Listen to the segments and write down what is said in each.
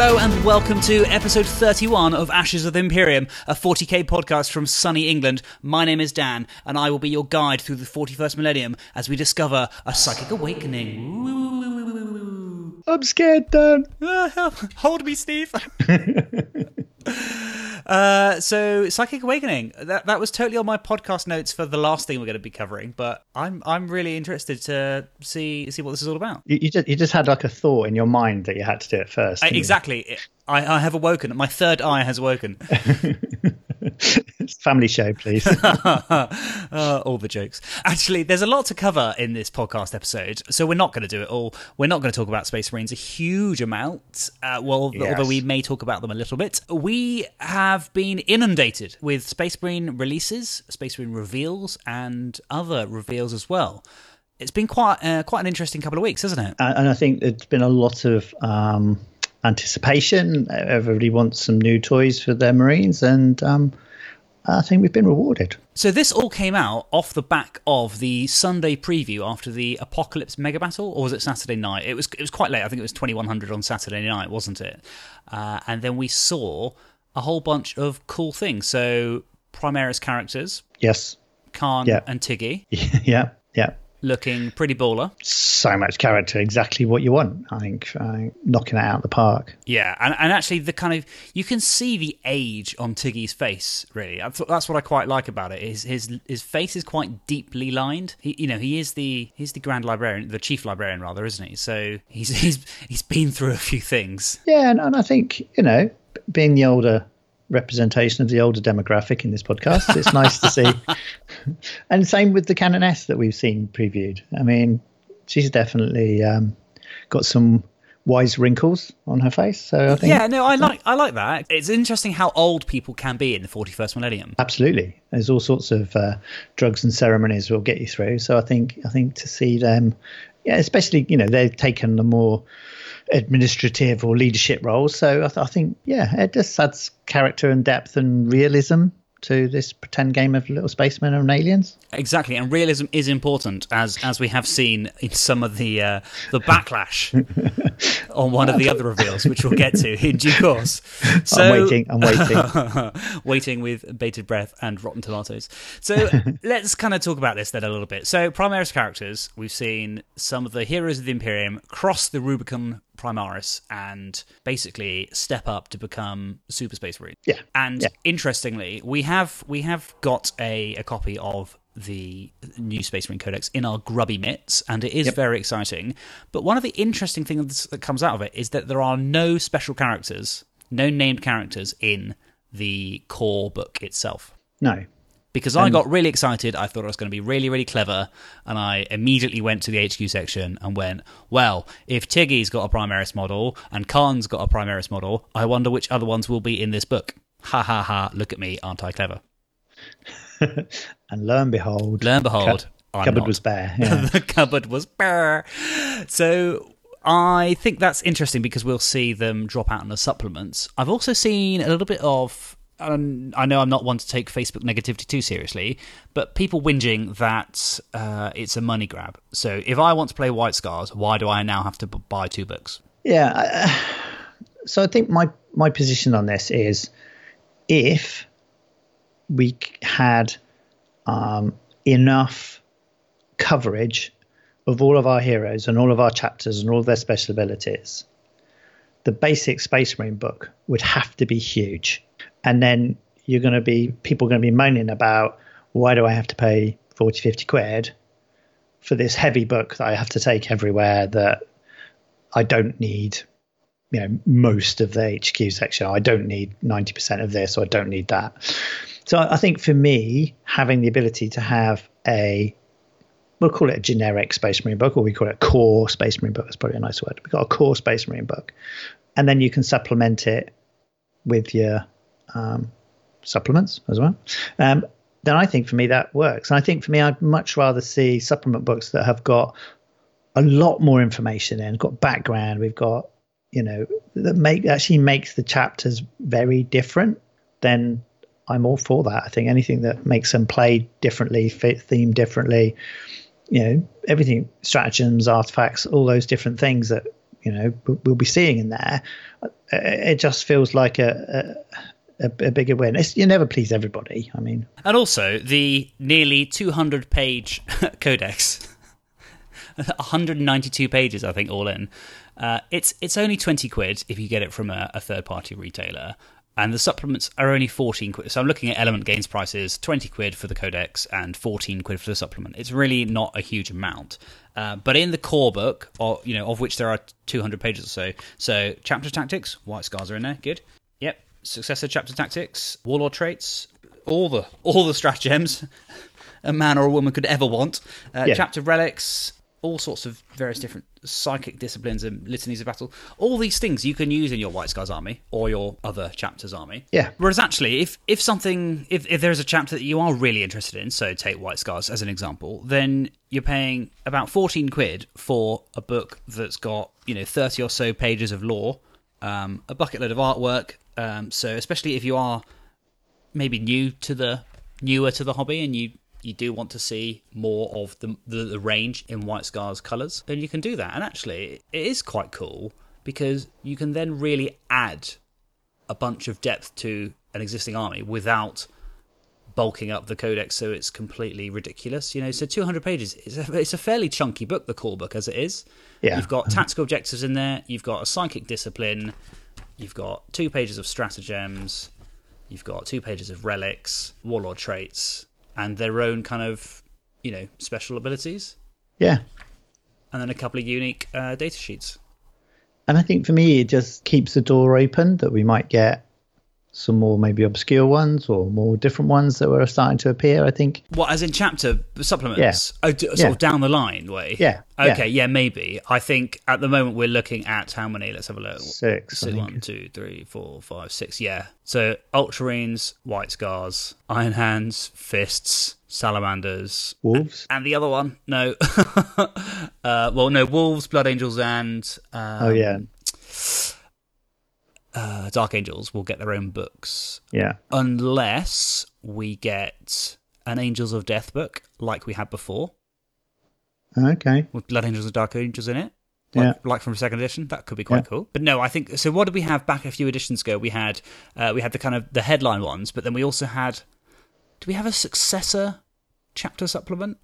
Hello and welcome to episode 31 of Ashes of the Imperium, a 40k podcast from sunny England. My name is Dan, and I will be your guide through the 41st millennium as we discover a psychic awakening. I'm scared, Dan. Help! Hold me, Steve. Uh, so psychic awakening that that was totally on my podcast notes for the last thing we're going to be covering but i'm i'm really interested to see see what this is all about. You, you just you just had like a thought in your mind that you had to do it first. I, exactly. I, I have awoken. My third eye has awoken Family show, please. uh, all the jokes. Actually, there's a lot to cover in this podcast episode, so we're not going to do it all. We're not going to talk about Space Marines a huge amount, uh, well, Yes. although we may talk about them a little bit. We have been inundated with Space Marine releases, Space Marine reveals, and other reveals as well. It's been quite uh, quite an interesting couple of weeks, hasn't it? and, I think there's been a lot of um, anticipation. Everybody wants some new toys for their Marines, and um, I think we've been rewarded. So this all came out off the back of the Sunday preview after the Apocalypse Mega Battle, or was it Saturday night? It was it was quite late. I think it was twenty one hundred on Saturday night, wasn't it? Uh, and then we saw a whole bunch of cool things. So Primaris characters, Yes. Khan Yeah. and Tiggy, yeah. Yeah. Looking pretty baller. So much character, exactly what you want. I think uh, knocking it out of the park. Yeah, and, and actually, the kind of you can see the age on Tiggy's face. Really, that's, that's what I quite like about it. His his his face is quite deeply lined. He, you know, he is the he's the Grand Librarian, the Chief Librarian, rather, isn't he? So he's he's he's been through a few things. Yeah, and, and I think you know, being the older representation of the older demographic in this podcast, it's nice to see. and same with the Canoness that we've seen previewed. I mean, she's definitely um, got some wise wrinkles on her face. So I think, Yeah, no, I like I like that. It's interesting how old people can be in the 41st millennium. absolutely, there's all sorts of uh, drugs and ceremonies will get you through. So I think I think to see them, yeah, especially you know they've taken the more administrative or leadership roles. So I, th- I think yeah, it just adds character and depth and realism to this pretend game of little spacemen and aliens. Exactly, and realism is important, as as we have seen in some of the uh, the backlash on one of the other reveals, which we'll get to in due course. So, I'm waiting. I'm waiting. waiting with bated breath and rotten tomatoes. So let's kind of talk about this then a little bit. So Primaris characters, we've seen some of the heroes of the Imperium cross the Rubicon Primaris and basically step up to become Super Space Marine. Yeah. And Yeah. interestingly, we have we have got a, a copy of the new Space Marine Codex in our grubby mitts, and it is very exciting. But one of the interesting things that comes out of it is that there are no special characters, no named characters in the core book itself. No. Because I got really excited, I thought it was going to be really, really clever, and I immediately went to the HQ section and went, "Well, if Tiggy's got a Primaris model and Khan's got a Primaris model, I wonder which other ones will be in this book." Ha ha ha! Look at me, aren't I clever? And lo and behold, Lo and behold, cu- cupboard not. was bare. Yeah. the cupboard was bare. So I think that's interesting because we'll see them drop out in the supplements. I've also seen a little bit of. Um, I know I'm not one to take Facebook negativity too seriously, but people whinging that uh, it's a money grab. So if I want to play White Scars, why do I now have to b- buy two books? Yeah. So I think my my position on this is if we had um, enough coverage of all of our heroes and all of our chapters and all of their special abilities, the basic Space Marine book would have to be huge. And then you're going to be people are going to be moaning about why do I have to pay 40, 50 quid for this heavy book that I have to take everywhere that I don't need you know most of the HQ section. I don't need 90% of this or I don't need that. So I think for me, having the ability to have a we'll call it a generic Space Marine book, or we call it a core Space Marine book. That's probably a nice word. We've got a core Space Marine book, and then you can supplement it with your um, supplements as well. Um, then I think for me that works. And I think for me, I'd much rather see supplement books that have got a lot more information in, got background. We've got you know that make actually makes the chapters very different. Then I'm all for that. I think anything that makes them play differently, fit theme differently, you know, everything, stratagems, artifacts, all those different things that you know we'll be seeing in there. it just feels like a a, a bigger win. It's, you never please everybody. I mean, and also the nearly 200 page codex, 192 pages, I think, all in. Uh, it's it's only 20 quid if you get it from a, a third party retailer and the supplements are only 14 quid. So I'm looking at Element Games prices 20 quid for the codex and 14 quid for the supplement. It's really not a huge amount. Uh, but in the core book, or, you know, of which there are 200 pages or so, so chapter tactics, white scars are in there, good. Successor chapter tactics, warlord traits, all the all the stratagems a man or a woman could ever want. Uh, yeah. Chapter relics, all sorts of various different psychic disciplines and litanies of battle. All these things you can use in your White Scars army or your other chapters army. Yeah. Whereas actually, if if something, if if there's a chapter that you are really interested in, so take White Scars as an example, then you're paying about fourteen quid for a book that's got you know thirty or so pages of lore, um, a bucket load of artwork. Um, so especially if you are maybe new to the newer to the hobby and you you do want to see more of the, the, the range in White Scar's colours, then you can do that. And actually, it is quite cool because you can then really add a bunch of depth to an existing army without bulking up the codex so it's completely ridiculous. You know, so 200 pages is a, it's a fairly chunky book, the core book as it is. Yeah. You've got tactical objectives in there. You've got a psychic discipline. You've got two pages of stratagems. You've got two pages of relics, warlord traits, and their own kind of, you know, special abilities. Yeah. And then a couple of unique uh, data sheets. And I think for me, it just keeps the door open that we might get some more maybe obscure ones or more different ones that were starting to appear. I think. What, as in chapter supplements? Yeah. Oh, sort yeah. of down the line way. Yeah. Okay. Yeah. yeah. maybe. I think at the moment we're looking at how many? Let's have a look. Six. Six one, two, three, four, five, six. Yeah. So Ultramarines, White Scars, Iron Hands, Fists, Salamanders, Wolves, and the other one. No. uh, well, no. Wolves, Blood Angels, and. Um, oh yeah uh, Dark Angels will get their own books. Yeah. Unless we get an Angels of Death book like we had before. Okay. With Blood Angels and Dark Angels in it. Like, yeah. like from second edition, that could be quite yeah. cool. But no, I think so. What did we have back a few editions ago? We had uh, we had the kind of the headline ones, but then we also had. Do we have a successor chapter supplement?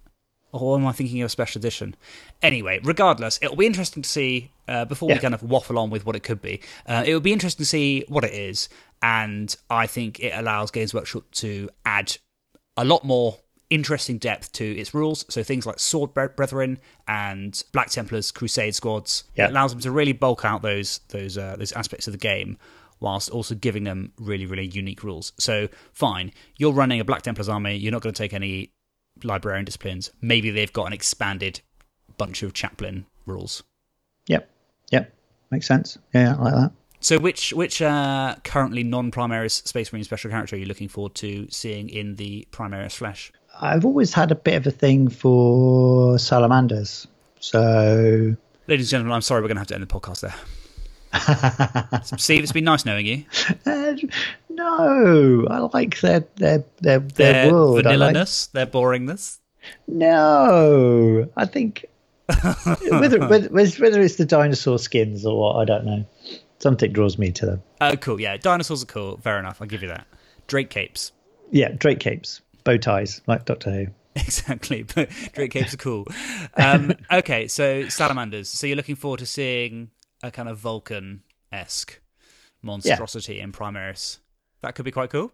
Or am I thinking of a special edition? Anyway, regardless, it'll be interesting to see, uh, before yeah. we kind of waffle on with what it could be, uh, it would be interesting to see what it is. And I think it allows Games Workshop to add a lot more interesting depth to its rules. So things like Sword Brethren and Black Templars Crusade squads. Yeah. It allows them to really bulk out those those uh, those aspects of the game whilst also giving them really, really unique rules. So, fine, you're running a Black Templars army, you're not going to take any librarian disciplines, maybe they've got an expanded bunch of chaplain rules. Yep. Yep. Makes sense. Yeah, I like that. So, which which uh, currently non-Primaris Space Marine special character are you looking forward to seeing in the Primaris flesh? I've always had a bit of a thing for salamanders. So, ladies and gentlemen, I'm sorry we're going to have to end the podcast there. Steve, it's been nice knowing you. Uh, no, I like their their their, their, their world. Vanillaness, like... their boringness. No, I think whether, whether whether it's the dinosaur skins or what, I don't know. Something draws me to them. Oh, cool. Yeah, dinosaurs are cool. Fair enough. I'll give you that. Drake capes. Yeah, Drake capes, bow ties, like Doctor Who. Exactly, but Drake capes are cool. Um, okay, so salamanders. So you're looking forward to seeing a kind of Vulcan esque monstrosity yeah. in Primaris. That could be quite cool.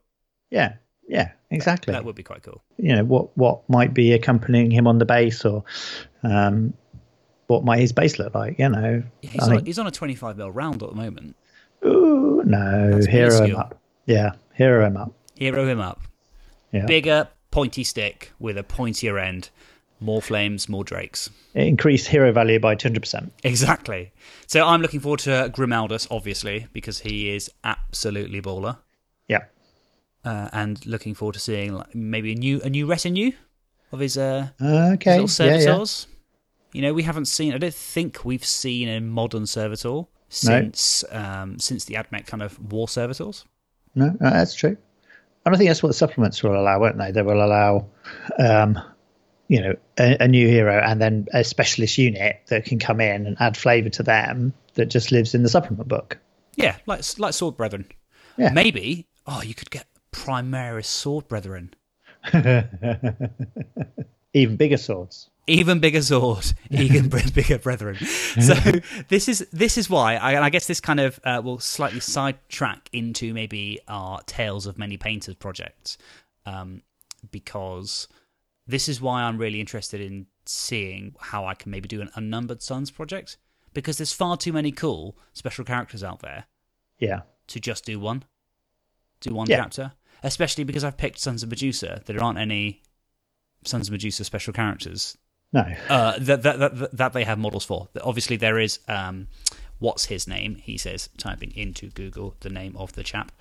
Yeah, yeah, exactly. That, that, would be quite cool. You know what what might be accompanying him on the base, or um, what might his base look like? You know, yeah, he's, on, he's on a twenty five mil round at the moment. Ooh, no, That's hero him up. Yeah, hero him up. Hero him up. Yeah. Bigger, pointy stick with a pointier end more flames, more drakes. It increased hero value by 200%. Exactly. So I'm looking forward to Grimaldus, obviously, because he is absolutely baller. Yeah. Uh, and looking forward to seeing like, maybe a new a new retinue of his, uh, okay. his servitors. Yeah, yeah. You know, we haven't seen. I don't think we've seen a modern servitor since no. um, since the Admech kind of war servitors. No, that's true. And I think that's what the supplements will allow, won't they? They will allow um, you know a, a, new hero and then a specialist unit that can come in and add flavor to them that just lives in the supplement book Yeah, like like sword brethren. Yeah. Maybe. Oh, you could get Primaris sword brethren. Even bigger swords. even bigger sword, even bigger brethren. So this is this is why I, I guess this kind of uh, will slightly sidetrack into maybe our Tales of Many Painters project, um, because this is why I'm really interested in seeing how I can maybe do an Unnumbered Sons project because there's far too many cool special characters out there Yeah. to just do one, do one Yeah. chapter. Especially because I've picked Sons of Medusa, there aren't any Sons of Medusa special characters No. uh, that, that, that that they have models for. Obviously, there is um, what's his name? He says, typing into Google the name of the chap.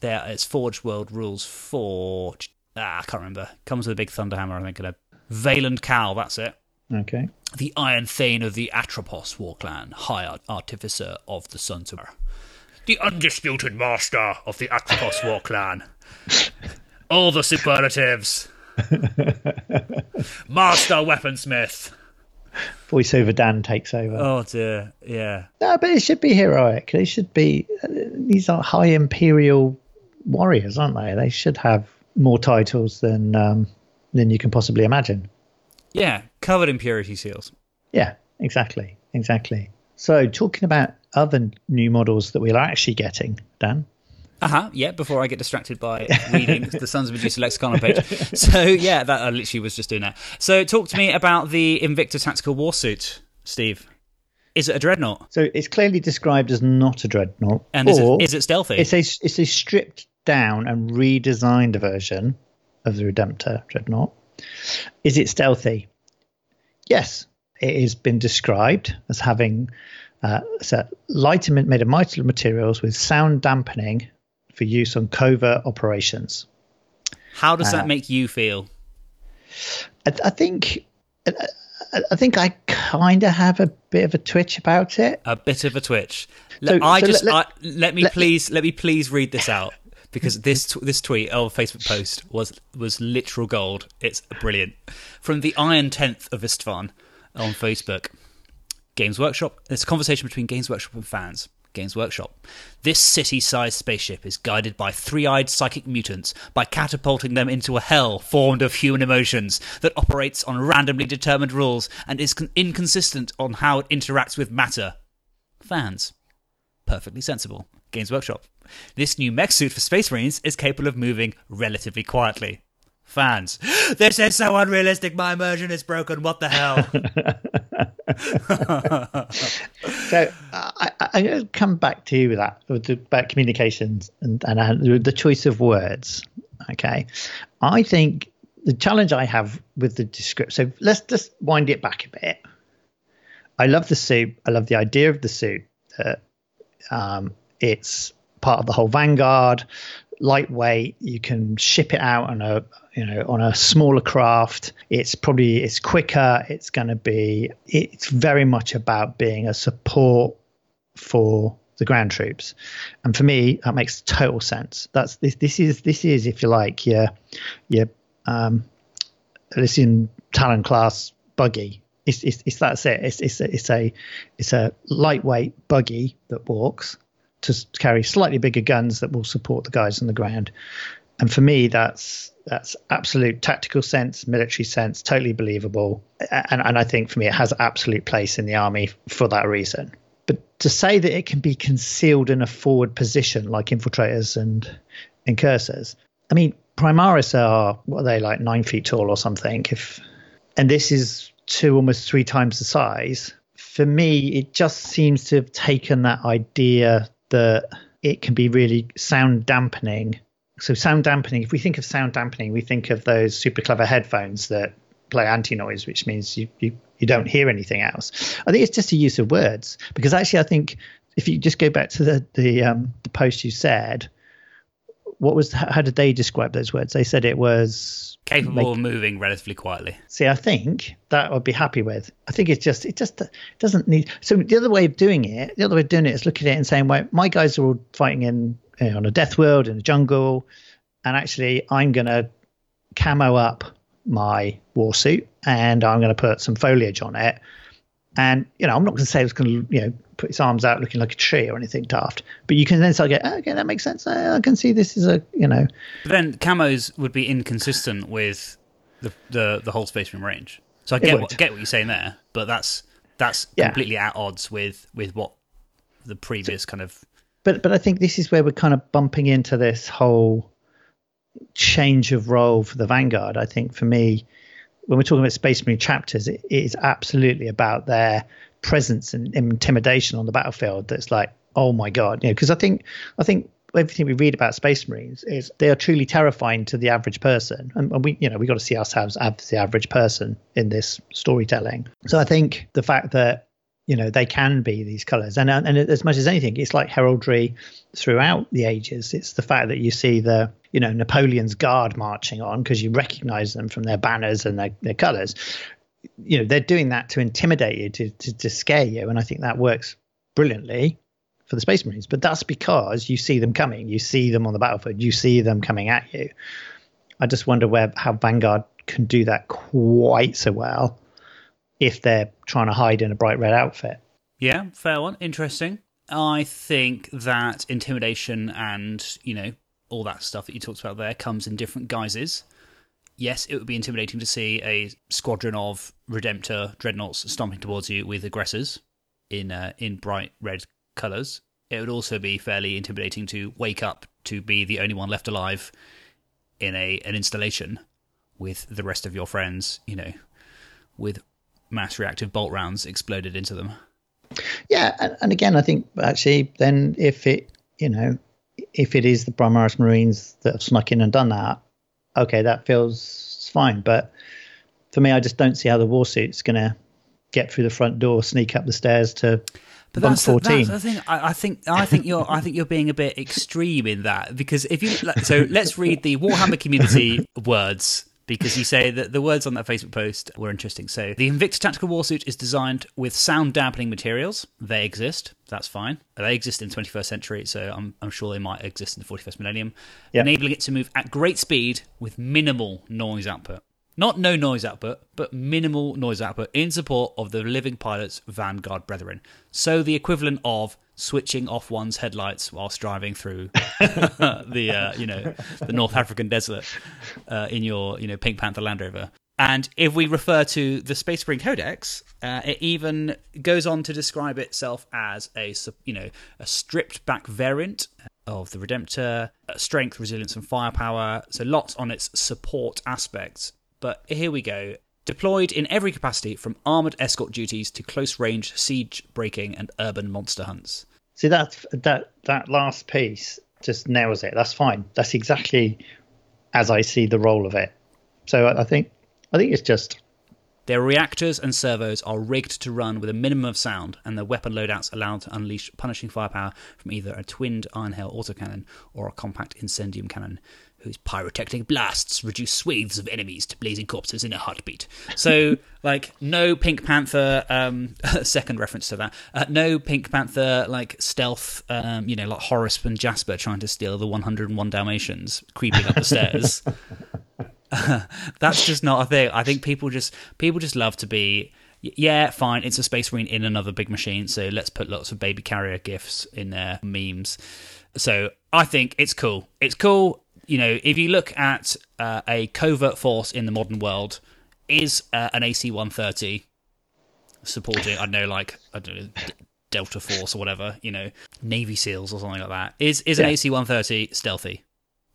There is Forge World Rules for ah, I can't remember. Comes with a big thunder hammer, I think, and a Valand Cowl. That's it. Okay. The Iron Thane of the Atropos War Clan, High Artificer of the Sons of the undisputed master of the Atropos War Clan. All the superlatives. Master Weaponsmith. Voiceover Dan takes over. Oh dear, yeah. No, but it should be heroic. They should be. uh, These are high imperial warriors, aren't they? They should have more titles than um, than you can possibly imagine. Yeah, covered in purity seals. Yeah, exactly, exactly. So, talking about other new models that we're actually getting, Dan. Uh huh. Yeah. Before I get distracted by reading the Sons of Medusa lexicon page. So yeah, that I literally was just doing that. So talk to me about the Invicta tactical warsuit, Steve. Is it a dreadnought? So it's clearly described as not a dreadnought, And is it, is it stealthy? it's a it's a stripped down and redesigned version of the Redemptor dreadnought. Is it stealthy? Yes, it has been described as having uh, so light made of mighty materials with sound dampening for use on covert operations. How does uh, that make you feel? I, I think I, I think I kind of have a bit of a twitch about it. A bit of a twitch. So- Let, I so just let- I, let me let- please let me please read this out because this t- this tweet or Facebook post was was literal gold. It's brilliant from the Iron Tenth of Istvan on Facebook. Games Workshop. It's a conversation between Games Workshop and fans. Games Workshop. This city-sized spaceship is guided by three-eyed psychic mutants by catapulting them into a hell formed of human emotions that operates on randomly determined rules and is con- inconsistent on how it interacts with matter. Fans. Perfectly sensible. Games Workshop. This new mech suit for Space Marines is capable of moving relatively quietly. Fans. This is so unrealistic. My immersion is broken. What the hell? So I, I'm going to come back to you with that with the, about communications and, and the choice of words. Okay, I think the challenge I have with the description. So let's just wind it back a bit. I love the suit. I love the idea of the suit. Um, it's part of the whole Vanguard, lightweight. You can ship it out on a you know on a smaller craft. It's probably it's quicker. It's going to be. It's very much about being a support for the ground troops, and for me that makes total sense. That's this. This is this is if you like your your um, Elysian Talon class buggy. It's, it's, it's that's it. It's, it's, it's a it's a lightweight buggy that walks to carry slightly bigger guns that will support the guys on the ground. And for me, that's that's absolute tactical sense, military sense, totally believable. And and I think for me, it has absolute place in the army for that reason. But to say that it can be concealed in a forward position like infiltrators and incursors, I mean, Primaris are what are they like nine feet tall or something? If and this is two almost three times the size. For me, it just seems to have taken that idea that it can be really sound dampening. So sound dampening, if we think of sound dampening, we think of those super clever headphones that play anti-noise, which means you, you, you don't hear anything else. I think it's just a use of words because actually I think if you just go back to the the, um, the post you said, what was how did they describe those words? They said it was Capable of moving relatively quietly. See, I think that I'd be happy with. I think it's just it just doesn't need. So the other way of doing it, the other way of doing it is looking at it and saying, "Well, my guys are all fighting in you know, on a death world in the jungle, and actually, I'm gonna camo up my war suit and I'm gonna put some foliage on it And you know, I'm not going to say it's going to you know put its arms out looking like a tree or anything daft, but you can then start to go, oh, okay, that makes sense. I can see this is a you know. But then camos would be inconsistent with the the, the whole Space Marine range. So I get what, get what you're saying there, but that's that's yeah. completely at odds with with what the previous kind of. But but I think this is where we're kind of bumping into this whole change of role for the Vanguard. I think for me, when we're talking about Space Marine chapters, it, it is absolutely about their presence and intimidation on the battlefield. That's like, oh my god, you know, because I think I think everything we read about Space Marines is they are truly terrifying to the average person, and, and we, you know, we got to see ourselves as the average person in this storytelling. So I think the fact that you know they can be these colors and and as much as anything it's like heraldry throughout the ages it's the fact that you see the you know napoleon's guard marching on because you recognize them from their banners and their, their colors you know they're doing that to intimidate you to, to to scare you and i think that works brilliantly for the space marines but that's because you see them coming you see them on the battlefield you see them coming at you i just wonder where how vanguard can do that quite so well if they're trying to hide in a bright red outfit. Yeah, fair one. Interesting. I think that intimidation and, you know, all that stuff that you talked about there comes in different guises. Yes, it would be intimidating to see a squadron of Redemptor dreadnoughts stomping towards you with aggressors in uh, in bright red colours. It would also be fairly intimidating to wake up to be the only one left alive in a an installation with the rest of your friends, you know, with mass reactive bolt rounds exploded into them. Yeah, and, and again, I think actually, then if it, you know, if it is the Primaris Marines that have snuck in and done that, okay, that feels fine. But for me, I just don't see how the warsuit's going to get through the front door, sneak up the stairs to but that's, 14. that's the thing. I, I, think I think you're I think you're being a bit extreme in that because if you so let's read the Warhammer community words because you say that the words on that Facebook post were interesting. So the Invicta Tactical Warsuit is designed with sound dampening materials. They exist. That's fine. They exist in the 21st century, so I'm, I'm sure they might exist in the 41st millennium, yep. enabling it to move at great speed with minimal noise output. Not no noise output, but minimal noise output in support of the living pilot's Vanguard brethren. So the equivalent of switching off one's headlights whilst driving through the uh, you know the North African desert uh, in your you know Pink Panther Land Rover. And if we refer to the Space Marine Codex, uh, it even goes on to describe itself as a you know a stripped back variant of the Redemptor, uh, strength, resilience, and firepower. So lots on its support aspects. But here we go. Deployed in every capacity from armoured escort duties to close range siege breaking and urban monster hunts. See that that that last piece just nails it. That's fine. That's exactly as I see the role of it. So I think I think it's just their reactors and servos are rigged to run with a minimum of sound, and their weapon loadouts allow to unleash punishing firepower from either a twinned Iron Hail autocannon or a compact Incendium cannon whose pyrotechnic blasts reduce swathes of enemies to blazing corpses in a heartbeat. So, like, no Pink Panther, um, second reference to that, uh, no Pink Panther, like, stealth, um, you know, like Horace and Jasper trying to steal the 101 Dalmatians creeping up the stairs. that's just not a thing. I think people just people just love to be yeah, fine. It's a space marine in another big machine, so let's put lots of baby carrier gifs in their memes. So I think it's cool. It's cool you know, if you look at uh, a covert force in the modern world, is uh, an AC 130 supporting, I don't know, like, I don't know, Delta Force or whatever, you know, Navy SEALs or something like that. Is, is an AC 130 stealthy?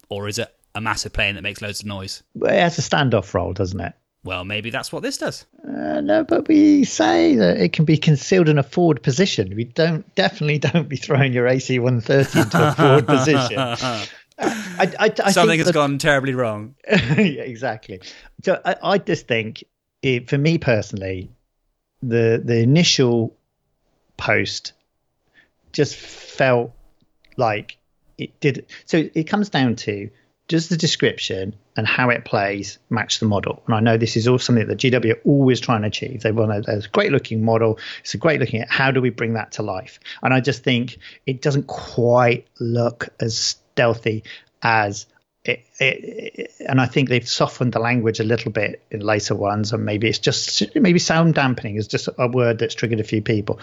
Or is it a massive plane that makes loads of noise? Well, it has a standoff role, doesn't it? Well, maybe that's what this does. Uh, no, but we say that it can be concealed in a forward position. We don't definitely don't be throwing your AC 130 into a forward position. I, I, I something has gone terribly wrong. yeah, exactly. So I, I just think, it, for me personally, the the initial post just felt like it did. So it comes down to does the description and how it plays match the model? And I know this is all something that GW are always trying to achieve. They want a, a great looking model. It's a great looking at how do we bring that to life? And I just think it doesn't quite look as stealthy as it, it, and I think they've softened the language a little bit in later ones, and maybe it's just maybe sound dampening is just a word that's triggered a few people.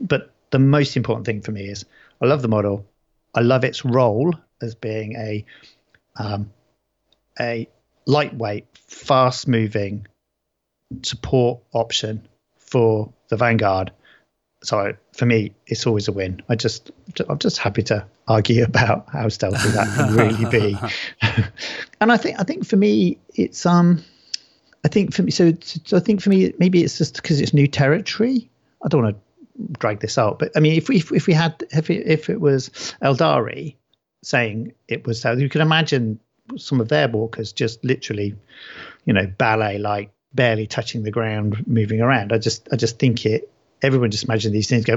But the most important thing for me is I love the model. I love its role as being a um, a lightweight, fast moving support option for the Vanguard. So for me, it's always a win. I just I'm just happy to argue about how stealthy that can really be. and I think I think for me, it's um, I think for me, so, so I think for me, maybe it's just because it's new territory. I don't want to drag this out, but I mean, if we if, if we had if it, if it was Aeldari saying it was, so, you can imagine some of their walkers just literally, you know, ballet like barely touching the ground, moving around. I just I just think it. Everyone just imagine these things go,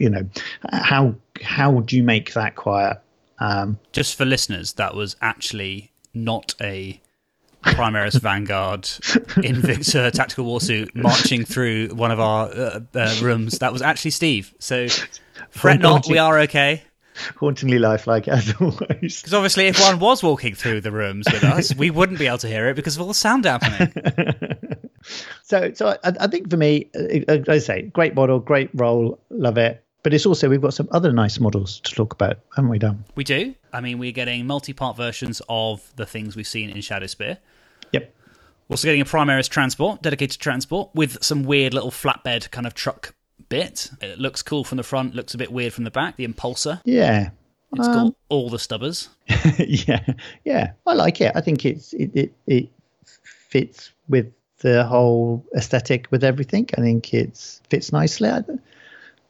you know, how how would you make that quiet? Um, just for listeners, that was actually not a Primaris Vanguard Invicta tactical warsuit marching through one of our uh, uh, rooms. That was actually Steve. So fret not, we are okay hauntingly lifelike as always. Because obviously, if one was walking through the rooms with us, we wouldn't be able to hear it because of all the sound dampening. so, so I, I, think for me, uh, I say, great model, great role, love it. But it's also we've got some other nice models to talk about, haven't we, Dan? We do. I mean, we're getting multi-part versions of the things we've seen in Shadow Spear. Yep. We're also getting a Primaris transport, dedicated transport, with some weird little flatbed kind of truck bit. It looks cool from the front, looks a bit weird from the back. The impulsor. Yeah. It's um, got all the stubbers. yeah, yeah, I like it. I think it's it, it it fits with the whole aesthetic with everything. I think it fits nicely. I'm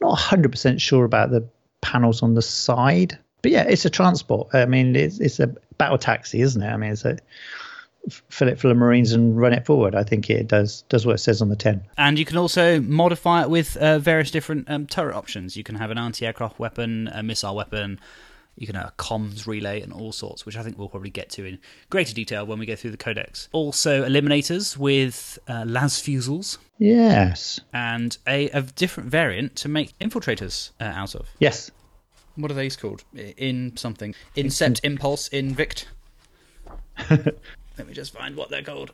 not hundred percent sure about the panels on the side, but yeah, it's a transport. I mean, it's it's a battle taxi, isn't it? I mean, it's a fill it full of Marines and run it forward. I think it does does what it says on the tin. And you can also modify it with uh, various different um, turret options. You can have an anti-aircraft weapon, a missile weapon. You can have a comms relay and all sorts, which I think we'll probably get to in greater detail when we go through the codex. Also, eliminators with uh, las fusils. Yes. And a, a different variant to make infiltrators uh, out of. Yes. What are these called? In something. Incept, Impulse, Invict. Let me just find what they're called.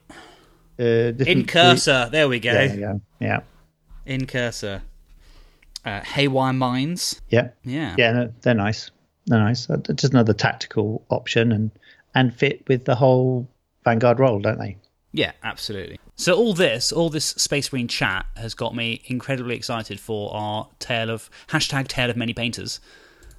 Uh, Incursor. There we go. Yeah, yeah, yeah. Incursor. Uh, Haywire Mines. Yeah, yeah, yeah. No, they're nice. Nice. Uh, just another tactical option and and fit with the whole Vanguard role, don't they? Yeah, absolutely. So all this, all this Space Marine chat has got me incredibly excited for our tale of hashtag tale of many painters.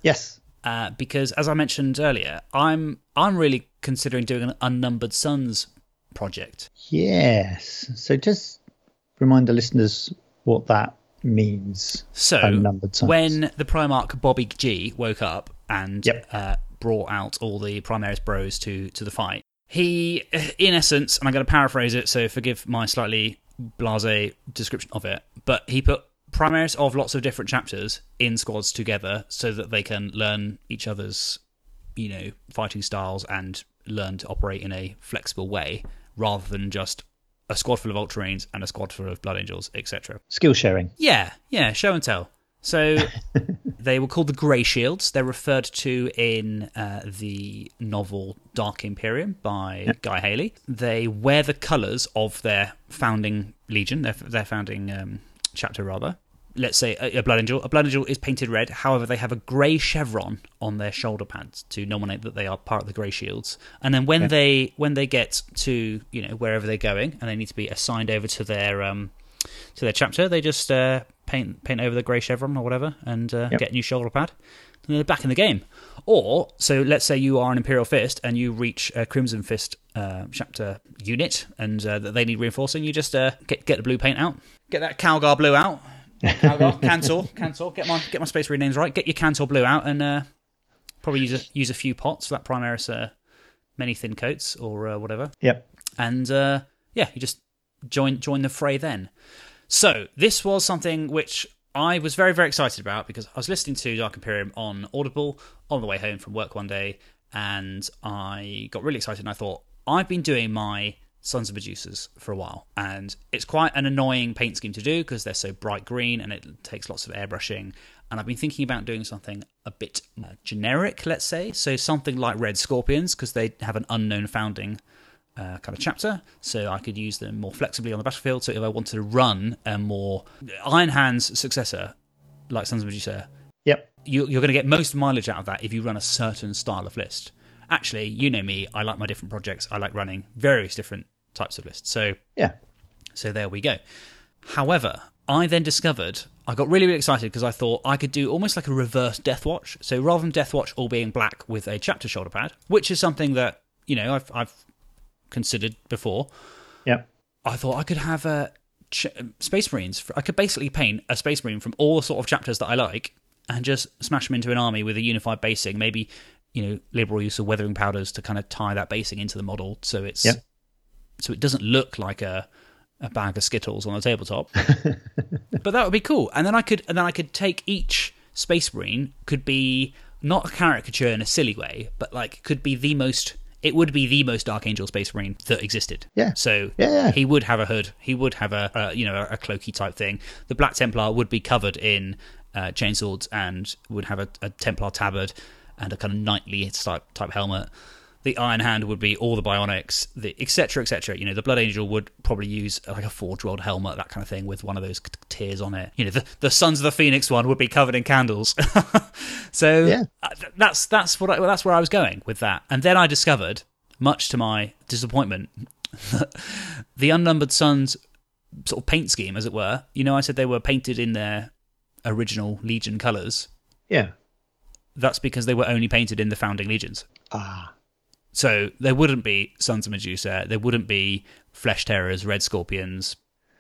Yes. Uh, because as I mentioned earlier, I'm I'm really considering doing an unnumbered sons project. Yes. So just remind the listeners what that means. So when the Primarch Bobby G woke up and yep. uh, brought out all the Primaris bros to to the fight, he, in essence, and I'm going to paraphrase it, so forgive my slightly blasé description of it, but he put Primaris of lots of different chapters in squads together so that they can learn each other's, you know, fighting styles and learn to operate in a flexible way rather than just a squad full of Ultramarines and a squad full of Blood Angels, etc. Skill sharing. Yeah, yeah, show and tell. So they were called the Grey Shields. They're referred to in uh, the novel Dark Imperium by yeah. Guy Haley. They wear the colours of their founding legion, their, their founding um, chapter rather. Let's say a, a, blood angel. A blood angel is painted red. However, they have a grey chevron on their shoulder pads to nominate that they are part of the grey shields. And then when they when they get to you know wherever they're going and they need to be assigned over to their um to their chapter, they just uh, paint paint over the grey chevron or whatever and uh, yep. get a new shoulder pad. And they're back in the game. Or so let's say you are an Imperial Fist and you reach a Crimson Fist uh, chapter unit and uh, that they need reinforcing. You just uh, get get the blue paint out, Get that Calgar blue out. Calgar, Kantor, Kantor. Get my get my space marine names right. Get your Kantor blue out and uh, probably use a use a few pots for that Primaris uh, many thin coats or uh, whatever. Yep. And uh, yeah, you just join join the fray then. So this was something which I was very very excited about because I was listening to Dark Imperium on Audible on the way home from work one day, and I got really excited and I thought I've been doing my Sons of Producers for a while, and it's quite an annoying paint scheme to do because they're so bright green and it takes lots of airbrushing. And I've been thinking about doing something a bit generic, let's say, so something like Red Scorpions because they have an unknown founding uh, kind of chapter, so I could use them more flexibly on the battlefield. So if I wanted to run a more Iron Hands successor, like Sons of Medusa, Yep. you, you're going to get most mileage out of that if you run a certain style of list. Actually, you know me, I like my different projects. I like running various different types of lists. So Yeah. so there we go. However, I then discovered I got really, really excited because I thought I could do almost like a reverse Death Watch. So rather than Death Watch all being black with a chapter shoulder pad, which is something that you know I've, I've considered before, Yeah. I thought I could have a ch- Space Marines. I could basically paint a Space Marine from all the sort of chapters that I like and just smash them into an army with a unified basing. Maybe you know liberal use of weathering powders to kind of tie that basing into the model, so it's Yep. so it doesn't look like a a bag of skittles on a tabletop. but that would be cool. And then I could and then I could take each Space Marine could be not a caricature in a silly way, but like could be the most. It would be the most Dark Angel Space Marine that existed. Yeah. So Yeah, yeah. he would have a hood. He would have a, a you know a, a cloaky type thing. The Black Templar would be covered in uh, chainswords and would have a, a Templar tabard and a kind of knightly type type helmet. The Iron Hand would be all the bionics, the etc. etc. You know, the Blood Angel would probably use like a forge world helmet, that kind of thing, with one of those tears on it. You know, the, the Sons of the Phoenix one would be covered in candles. so Yeah. uh, that's that's what I, well, that's where I was going with that. And then I discovered, much to my disappointment, the Unnumbered Sons sort of paint scheme, as it were. You know, I said they were painted in their original Legion colours. Yeah. That's because they were only painted in the founding legions. Ah. So there wouldn't be Sons of Medusa, there wouldn't be Flesh Tearers, Red Scorpions,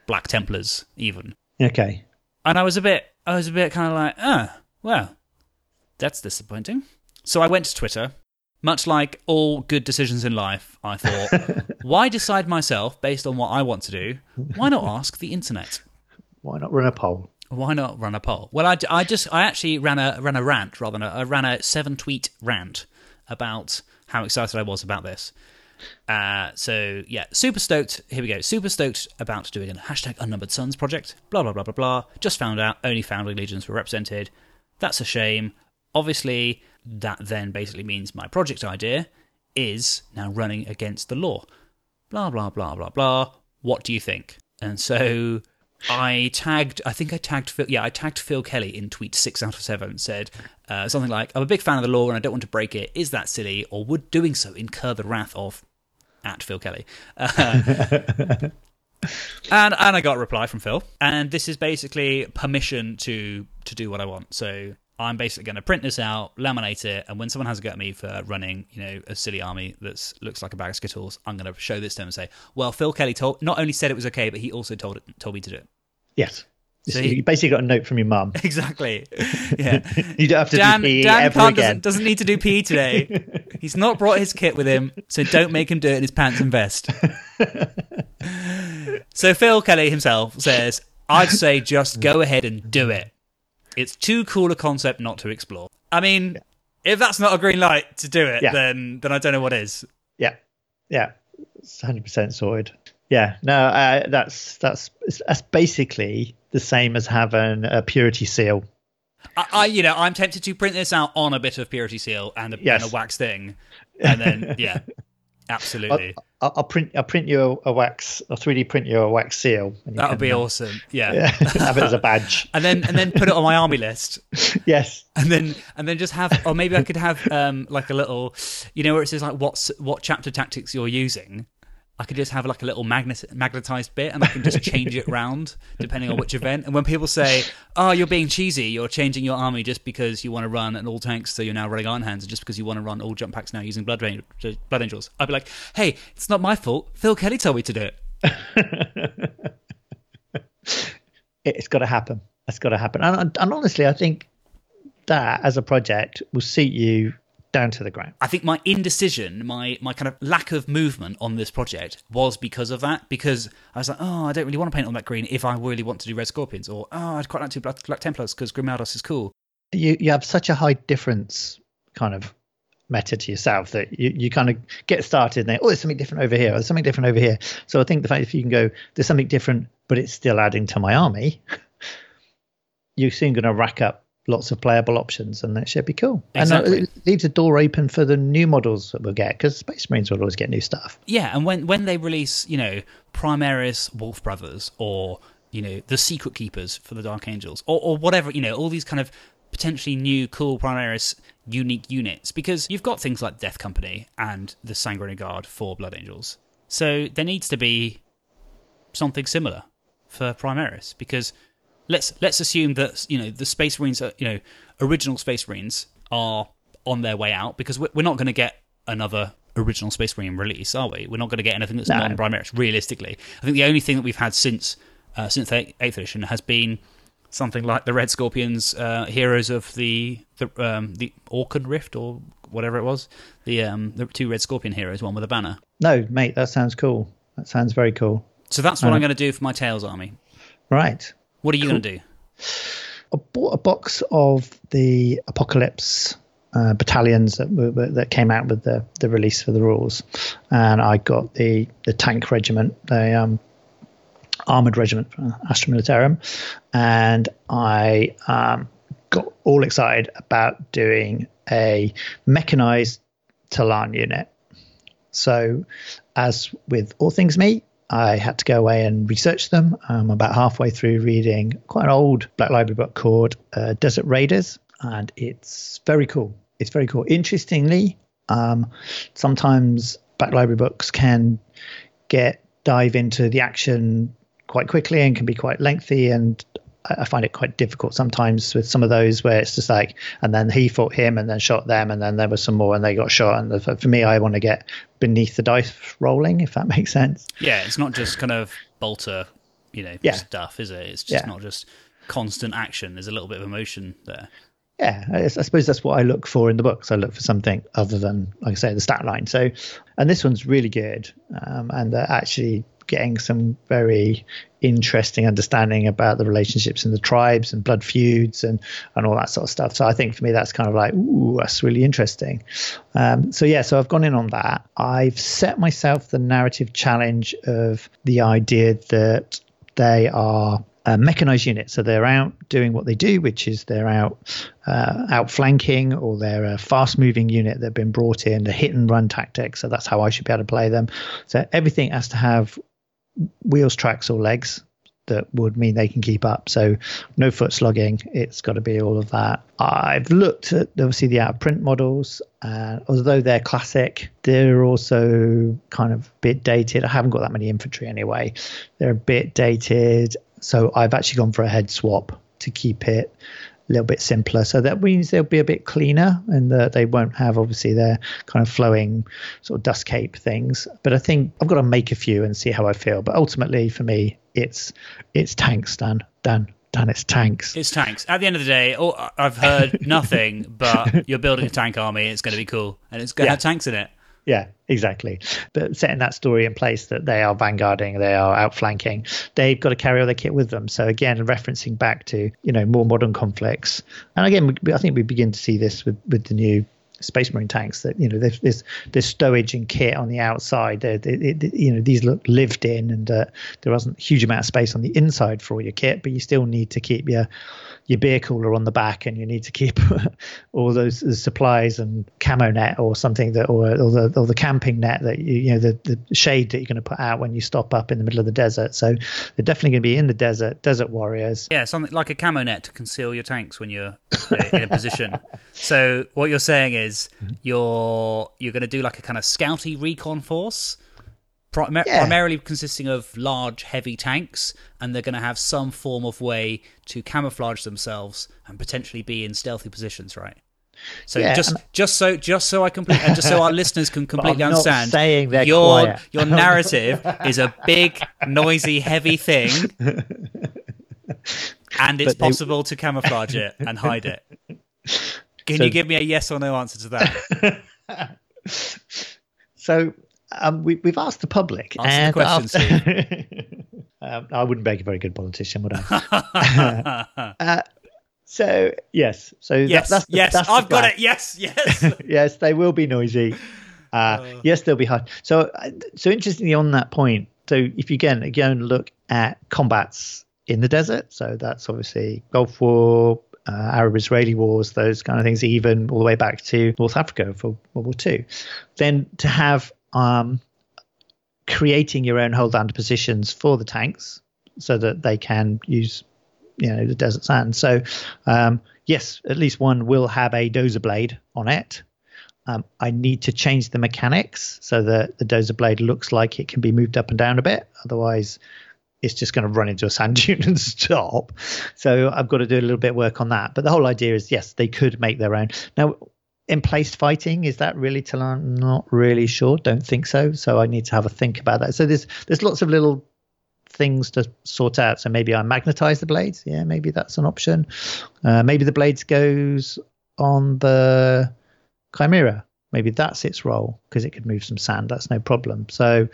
Black Templars, even. Okay. And I was a bit, I was a bit kind of like, ah, well, that's disappointing. So I went to Twitter. Much like all good decisions in life, I thought, why decide myself based on what I want to do? Why not ask the internet? Why not run a poll? Why not run a poll? Well, I, I just I actually ran a ran a rant rather than a, I ran a seven tweet rant about how excited I was about this. Uh, so yeah, super stoked. Here we go. Super stoked about doing a hashtag Unnumbered Sons project. Blah blah blah blah blah. Just found out only founding legions were represented. That's a shame. Obviously, that then basically means my project idea is now running against the law. Blah blah blah blah blah. What do you think? And so I tagged, I think I tagged Phil, yeah, I tagged Phil Kelly in tweet six out of seven, said uh, something like, I'm a big fan of the law and I don't want to break it. Is that silly? Or would doing so incur the wrath of at Phil Kelly? Uh, and and I got a reply from Phil. And this is basically permission to to do what I want. So I'm basically going to print this out, laminate it, and when someone has a go at me for running, you know, a silly army that looks like a bag of skittles, I'm going to show this to them and say, "Well, Phil Kelly told not only said it was okay, but he also told it told me to do it." Yes. So he- you basically got a note from your mum. Exactly. Yeah. You don't have to Dan, do PE Dan ever again. doesn't, doesn't need to do PE today. He's not brought his kit with him, so don't make him do it in his pants and vest. so Phil Kelly himself says, I'd say just go ahead and do it. It's too cool a concept not to explore. I mean, if that's not a green light to do it, Yeah. then then I don't know what is. Yeah, yeah, it's hundred percent sorted. Yeah, no, uh, that's that's that's basically the same as having a purity seal. I, I you know, I'm tempted to print this out on a bit of purity seal and a, Yes. and a wax thing, and then yeah, absolutely. I'll, I'll print I'll print you a, wax, a three D print you a wax seal. That would be uh, awesome. Yeah. Yeah, have it as a badge. and then and then put it on my army list. yes. And then and then just have or maybe I could have um like a little you know where it says like what's what chapter tactics you're using. I could just have like a little magnet magnetized bit and I can just change it round depending on which event. And when people say, Oh, you're being cheesy, you're changing your army just because you want to run an all tanks, so you're now running iron hands, and just because you want to run all jump packs now using blood, Ran- blood angels. I'd be like, Hey, it's not my fault. Phil Kelly told me to do it. It, it's got to happen. It's got to happen. And, and honestly, I think that as a project will suit you down to the ground. I think my indecision, my my kind of lack of movement on this project was because of that. Because I was like, oh, I don't really want to paint on that green if I really want to do red scorpions, or oh, I'd quite like to do black, black templars because Grimaldus is cool. You you have such a high difference kind of meta to yourself that you, you kind of get started and then, oh, there's something different over here, or there's something different over here. So I think the fact if you can go, there's something different, but it's still adding to my army, you're soon going to rack up lots of playable options, and that should be cool. Uh, exactly. And it leaves a door open for the new models that we'll get because Space Marines will always get new stuff. Yeah, and when when they release, you know, Primaris Wolf Brothers or you know the Secret Keepers for the Dark Angels or or whatever, you know, all these kind of potentially new cool Primaris unique units because you've got things like Death Company and the Sanguinary Guard for Blood Angels. So there needs to be something similar for Primaris because let's let's assume that you know the Space Marines, are, you know, original Space Marines are on their way out because we're we're not going to get another original Space Marine release, are we? We're not going to get anything that's No. non-Primaris. Realistically, I think the only thing that we've had since uh, since the eighth edition has been something like the Red Scorpions, uh, heroes of the the um, the Orkan Rift or whatever it was, the um, the two Red Scorpion heroes, one with a banner. No, mate, that sounds cool. That sounds very cool. So that's what Uh. I'm going to do for my Tails army. Right. What are you going to do? I bought a box of the Apocalypse uh, battalions that were, were- that came out with the, the release for the rules, and I got the the tank regiment, the um, armored regiment from Astra Militarum, and I um, got all excited about doing a mechanized Tallarn unit. So, as with all things me, I had to go away and research them. I'm about halfway through reading quite an old Black Library book called uh, Desert Raiders, and it's very cool. It's very cool. Interestingly, um, sometimes Black Library books can get dive into the action quite quickly and can be quite lengthy and I find it quite difficult sometimes with some of those where it's just like, and then he fought him and then shot them, and then there was some more and they got shot. And for me, I want to get beneath the dice rolling, if that makes sense. Yeah, it's not just kind of bolter, you know, Yeah. stuff, is it? It's just Yeah. not just constant action. There's a little bit of emotion there. Yeah, I, I suppose that's what I look for in the books. I look for something other than, like I say, the stat line. So, and this one's really good, um, and they're actually getting some very interesting understanding about the relationships in the tribes and blood feuds and and all that sort of stuff. So I think for me that's kind of like, ooh, that's really interesting. Um, so yeah, so I've gone in on that. I've set myself the narrative challenge of the idea that they are a mechanized unit. So they're out doing what they do, which is they're out uh, outflanking or they're a fast moving unit that have been brought in, the hit and run tactic. So that's how I should be able to play them. So everything has to have wheels, tracks, or legs that would mean they can keep up. So no foot slogging. It's got to be all of that. I've looked at obviously the out of print models, and although they're classic, they're also kind of a bit dated. I haven't got that many infantry anyway. They're a bit dated. So I've actually gone for a head swap to keep it a little bit simpler. So that means they'll be a bit cleaner and that they won't have obviously their kind of flowing sort of dust cape things. But I think I've got to make a few and see how I feel. But ultimately for me, it's it's tanks, Dan. Dan. Dan, it's tanks. It's tanks. At the end of the day, oh, I've heard nothing, but you're building a tank army. It's going to be cool, and it's going to Yeah. have tanks in it. Yeah, exactly. But setting that story in place that they are vanguarding, they are outflanking, they've got to carry all their kit with them. So again, referencing back to you know more modern conflicts, and again, I think we begin to see this with with the new Space Marine tanks that you know there's there's, there's stowage and kit on the outside. They're, they, they- you know these look lived in, and uh, there wasn't a huge amount of space on the inside for all your kit, but you still need to keep your your beer cooler on the back, and you need to keep all those supplies and camo net or something that, or, or the or the camping net that you you know the, the shade that you're going to put out when you stop up in the middle of the desert. So they're definitely going to be in the desert, desert warriors. Yeah, something like a camo net to conceal your tanks when you're uh, in a position. So what you're saying is you're you're going to do like a kind of scouty recon force, prim- Yeah. primarily consisting of large, heavy tanks, and they're going to have some form of way to camouflage themselves and potentially be in stealthy positions, right? So Yeah, just just so just so I complete and uh, just so our listeners can completely understand, saying they're your quiet. your narrative is a big, noisy, heavy thing, and it's they- possible to camouflage it and hide it. Can So- you give me a yes or no answer to that? So um, we, we've asked the public, Answer the and question, after- um, I wouldn't make a very good politician, would I? Uh, So yes, so yes, that, that's the, yes, that's I've got it. Yes, yes. yes, they will be noisy. Uh, yes, they'll be hard. So, uh, so interestingly, on that point, so if you again and look at combats in the desert, so that's obviously Gulf War, uh, Arab-Israeli wars, those kind of things, even all the way back to North Africa for World War Two. Then to have um, creating your own hold down positions for the tanks, so that they can use, you know, the desert sand. So, um, yes, at least one will have a dozer blade on it. Um, I need to change the mechanics so that the dozer blade looks like it can be moved up and down a bit. Otherwise, it's just going to run into a sand dune and stop. So I've got to do a little bit of work on that. But the whole idea is yes, they could make their own. Now, in placed fighting, is that really learn? Not really sure. Don't think so. So I need to have a think about that. So there's there's lots of little things to sort out. So maybe I magnetize the blades. Yeah, maybe that's an option. Uh, maybe the blades goes on the Chimera. Maybe that's its role because it could move some sand. That's no problem. So,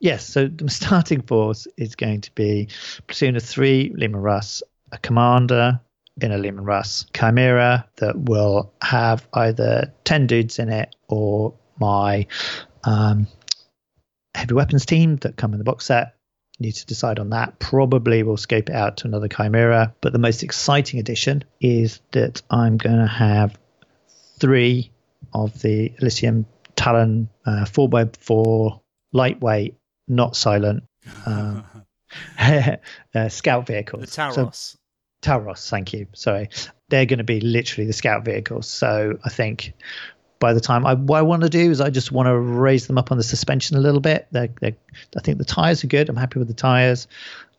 yes, so the starting force is going to be platoon of three Leman Russ, a commander in a Leman Russ Chimera that will have either 10 dudes in it or my um, heavy weapons team that come in the box set. Need to decide on that. Probably we'll scope it out to another Chimera. But the most exciting addition is that I'm going to have three of the Elysian Talon uh, 4x4 lightweight, not silent um, uh, scout vehicles. the So- Tauros, thank you. Sorry. They're going to be literally the scout vehicles. So I think by the time I, what I want to do is I just want to raise them up on the suspension a little bit. They're, they're, I think the tires are good. I'm happy with the tires.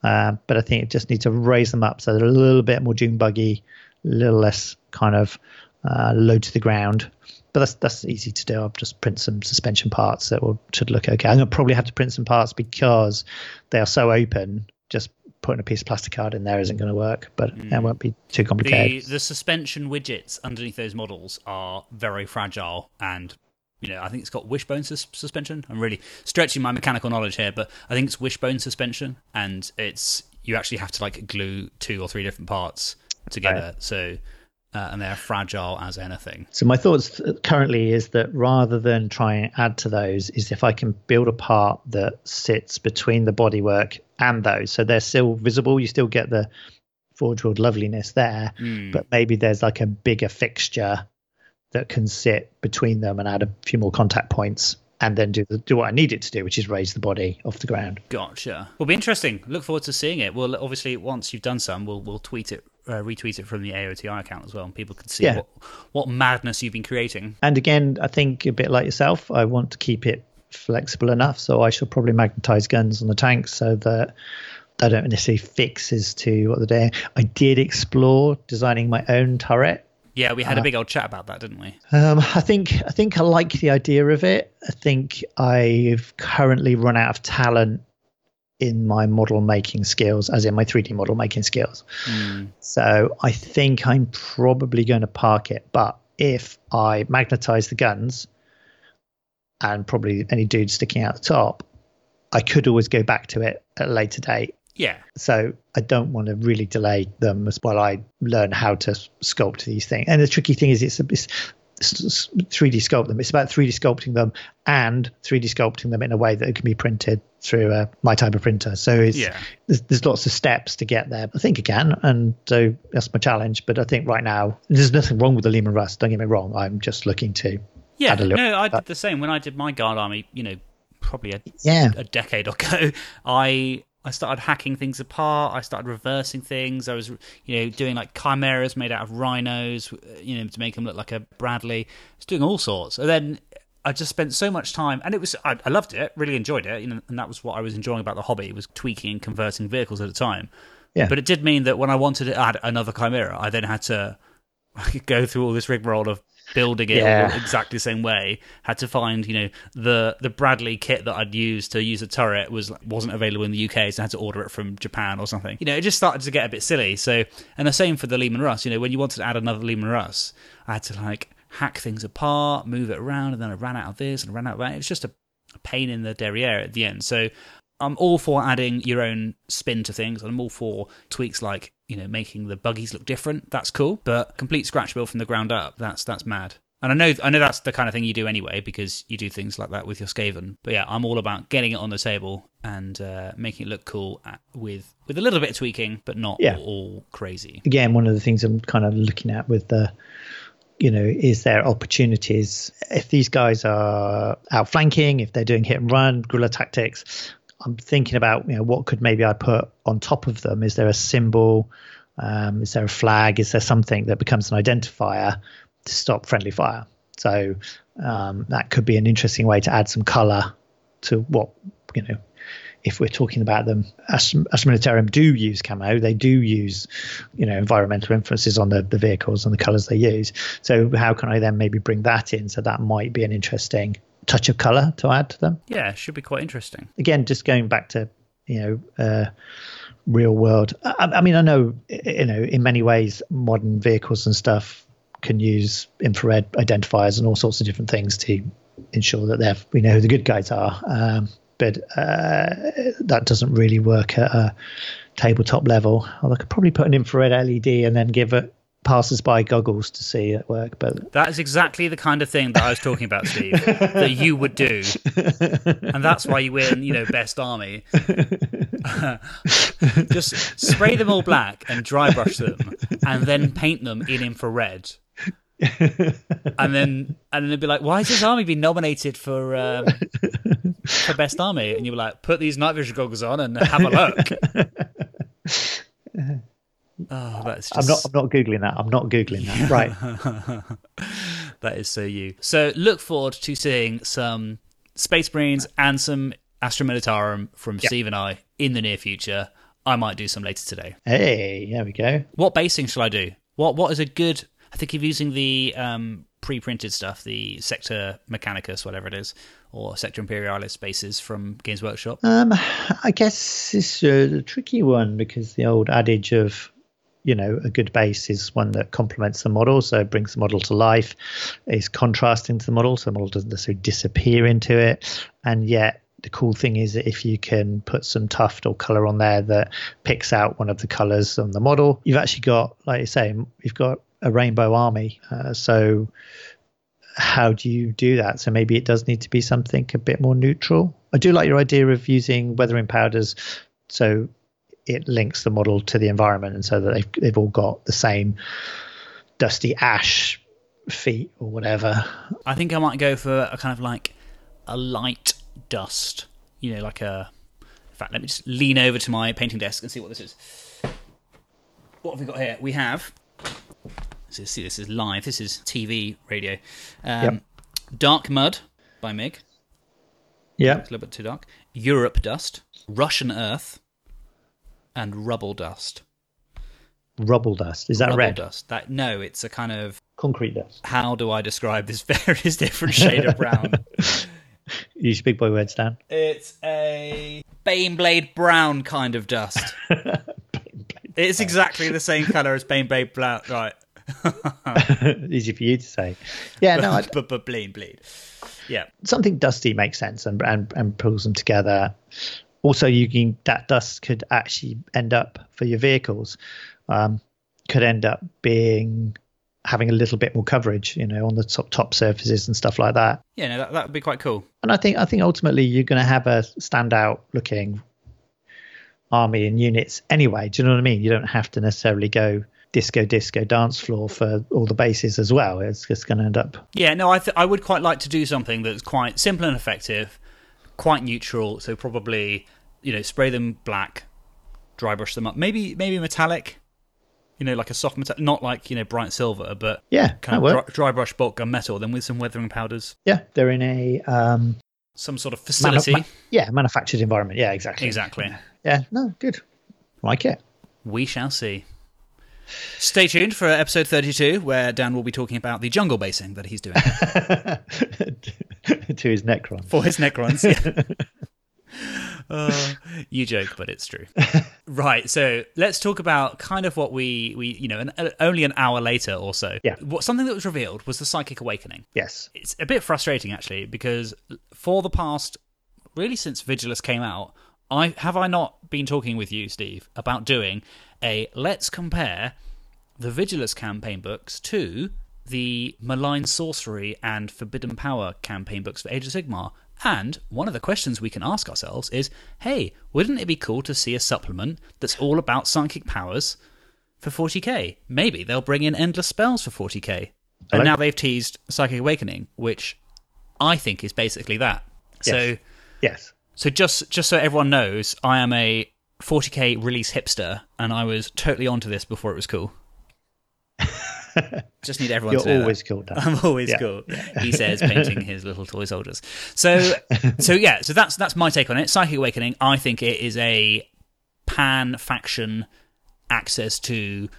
Uh, but I think it just needs to raise them up so they're a little bit more dune buggy, a little less kind of uh, low to the ground. But that's that's easy to do. I'll just print some suspension parts that will should look okay. I'm gonna probably have to print some parts because they are so open. Just putting a piece of plastic card in there isn't going to work, but mm. it won't be too complicated. the suspension widgets underneath those models are very fragile and you know, I think it's got wishbone sus- suspension. I'm really stretching my mechanical knowledge here, but I think it's wishbone suspension, and it's you actually have to like glue two or three different parts together. So, uh, and they're fragile as anything. So my thoughts currently is that rather than try and add to those, is if I can build a part that sits between the bodywork and those, so they're still visible. You still get the forge world loveliness there, Hmm. but maybe there's like a bigger fixture that can sit between them and add a few more contact points, and then do the, do what I need it to do, which is raise the body off the ground. Gotcha. Will be interesting. Look forward to seeing it. Well, obviously, once you've done some, we'll we'll tweet it, uh, retweet it from the AOTI account as well, and people can see Yeah. what what madness you've been creating. And again, I think a bit like yourself, I want to keep it flexible enough. So I shall probably magnetize guns on the tanks so that I don't necessarily fix as to what they're doing. I did explore designing my own turret. Yeah, we Uh, had a big old chat about that, didn't we? Um, I think I think I like the idea of it. I think I've currently run out of talent in my model making skills, as in my 3D model making skills. Hmm. So I think I'm probably going to park it. But if I magnetize the guns and probably any dude sticking out the top, I could always go back to it at a later date. Yeah. So I don't want to really delay them as while I learn how to sculpt these things. And the tricky thing is, it's, it's, it's 3D sculpt them. It's about 3D sculpting them and 3D sculpting them in a way that it can be printed through uh, my type of printer. So it's, Yeah. there's, there's lots of steps to get there. I think I can, and so that's my challenge. But I think right now there's nothing wrong with the Leman Russ. Don't get me wrong. I'm just looking to Yeah, add a little. no, I did the same when I did my guard army. You know, probably a, Yeah. a decade ago. I I started hacking things apart. I started reversing things. I was, you know, doing like chimeras made out of rhinos, you know, to make them look like a Bradley. I was doing all sorts, and then I just spent so much time, and it was I, I loved it, really enjoyed it, you know, and that was what I was enjoying about the hobby was tweaking and converting vehicles at a time. Yeah. But it did mean that when I wanted to add another chimera, I then had to go through all this rigmarole of building it Yeah. exactly the same way. Had to find, you know, the the Bradley kit that I'd used to use a turret was wasn't available in the UK, so I had to order it from Japan or something. You know, it just started to get a bit silly. So, and the same for the Leman Russ. You know, when you wanted to add another Leman Russ, I had to like hack things apart, move it around, and then I ran out of this and ran out of that. It was just a, a pain in the derriere at the end. So. I'm all for adding your own spin to things, and I'm all for tweaks like you know, making the buggies look different. That's cool, but complete scratch build from the ground up. That's that's mad. And I know I know that's the kind of thing you do anyway because you do things like that with your Skaven. But yeah, I'm all about getting it on the table and uh, making it look cool at, with with a little bit of tweaking, but not Yeah. all, all crazy. again, one of the things I'm kind of looking at with the, you know, is there opportunities if these guys are outflanking, if they're doing hit and run, guerrilla tactics. I'm thinking about, you know, what could maybe I put on top of them? Is there a symbol? Um, is there a flag? Is there something that becomes an identifier to stop friendly fire? So um, that could be an interesting way to add some color to what you know if we're talking about them, Astra Militarum do use camo. They do use, you know, environmental influences on the, the vehicles and the colours they use. So how can I then maybe bring that in? So that might be an interesting touch of colour to add to them. Yeah, should be quite interesting. Again, just going back to you know uh, real world. I, I mean, I know you know in many ways modern vehicles and stuff can use infrared identifiers and all sorts of different things to ensure that they're we know who the good guys are. Um, but uh, that doesn't really work at a tabletop level. Although I could probably put an infrared LED and then give it passers-by goggles to see it work. But That is exactly the kind of thing that I was talking about, Steve, that you would do. And that's why you win, you know, best army. Just spray them all black and dry brush them and then paint them in infrared. and then and then they'd be like, "Why has this army been nominated for um, for best army?" And you were like, "Put these night vision goggles on and have a look." Oh, that's just I'm not. I'm not googling that. I'm not googling that. Right. that is so you. So look forward to seeing some Space Marines and some Astra Militarum from Steve and I in the near future. I might do some later today. hey, there we go. What basing shall I do? What What is a good? I think of using the um, pre-printed stuff, the Sector Mechanicus, whatever it is, or Sector Imperialis bases from Games Workshop. Um, I guess it's a tricky one because the old adage of, you know, a good base is one that complements the model, so it brings the model to life, is contrasting to the model, so the model doesn't necessarily disappear into it, and yet the cool thing is that if you can put some tuft or color on there that picks out one of the colors on the model, you've actually got, like you say, you've got a rainbow army. Uh, so how do you do that? So maybe it does need to be something a bit more neutral. I do like your idea of using weathering powders so it links the model to the environment and so that they've, they've all got the same dusty ash feet or whatever. I think I might go for a kind of like a light dust. You know, like a. In fact, let me just lean over to my painting desk and see what this is. What have we got here? We have. This is, see, this is live. This is TV radio. Um, Yep. Dark Mud by Mig. Yeah. It's a little bit too dark. Europe Dust, Russian Earth, and Rubble Dust. Rubble dust. Is that Rubble red? Dust. That no, it's a kind of. Concrete dust. How do I describe this various different shade of brown? Use big boy words, Dan. It's a Baneblade brown kind of dust. it's exactly the same color as Baneblade brown, right? Easy for you to say. Yeah, no, but but blade blade. Yeah, something dusty makes sense and, and and pulls them together. Also, you can that dust could actually end up for your vehicles, um, could end up being having a little bit more coverage, you know, on the top top surfaces and stuff like that. yeah, no, that that would be quite cool. And I think I think ultimately you're going to have a standout looking army and units anyway. Do you know what I mean? You don't have to necessarily go disco disco dance floor for all the bases as well. It's just going to end up Yeah, no, I th- I would quite like to do something that's quite simple and effective, quite neutral. So probably you know spray them black, dry brush them up, maybe maybe metallic. You know, like a soft metal, not like you know bright silver, but yeah, kind of dry, dry brush bulk gun metal. Then with some weathering powders, Yeah, they're in a um, some sort of manu- facility. ma- yeah manufactured environment. Yeah, exactly. exactly. Yeah, no, good. Like it. We shall see. Stay tuned for episode 32, where Dan will be talking about the jungle basing that he's doing to his Necron. for his Necrons. Yeah. Uh, you joke, but it's true. right, so let's talk about kind of what we, we you know, an, uh, only an hour later or so. Yeah. What, something that was revealed was the Psychic Awakening. Yes. It's a bit frustrating, actually, because for the past, really since Vigilus came out, I have I not been talking with you, Steve, about doing a let's compare the Vigilus campaign books to the Malign Sorcery and Forbidden Power campaign books for Age of Sigmar. And one of the questions we can ask ourselves is hey, wouldn't it be cool to see a supplement that's all about psychic powers for 40k? Maybe they'll bring in endless spells for 40k. And now they've teased Psychic Awakening, which I think is basically that. So Yes. Yes. so just just so everyone knows, I am a 40k release hipster, and I was totally onto this before it was cool. Just need everyone You're always that. cool, Dan. I'm always Yeah. cool. He says, painting his little toy soldiers. So so yeah, so that's that's my take on it. Psychic Awakening. I think it is a pan faction access to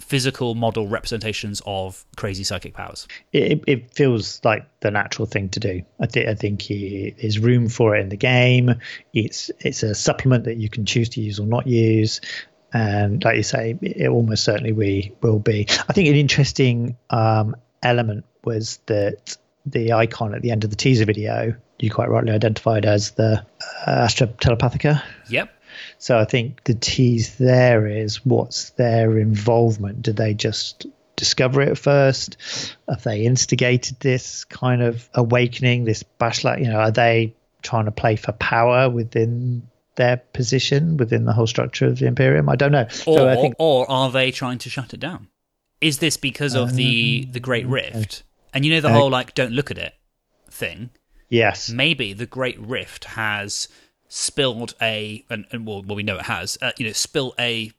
physical model representations of crazy psychic powers. it, it feels like the natural thing to do. I think I think he, there's room for it in the game. It's it's a supplement that you can choose to use or not use, and like you say, it almost certainly we will be. I think an interesting um, element was that the icon at the end of the teaser video you quite rightly identified as the uh, Astra Telepathica. Yep. So I think the tease there is what's their involvement? Did they just discover it first? Have they instigated this kind of awakening, this bashlight? You know, are they trying to play for power within their position, within the whole structure of the Imperium? I don't know. Or, so I think or are they trying to shut it down? Is this because of the the Great Rift? And you know the Uh, whole like "don't look at it" thing. yes, Maybe the Great Rift has spilled a, and, and well, well, we know it has. Uh, you know, spilled a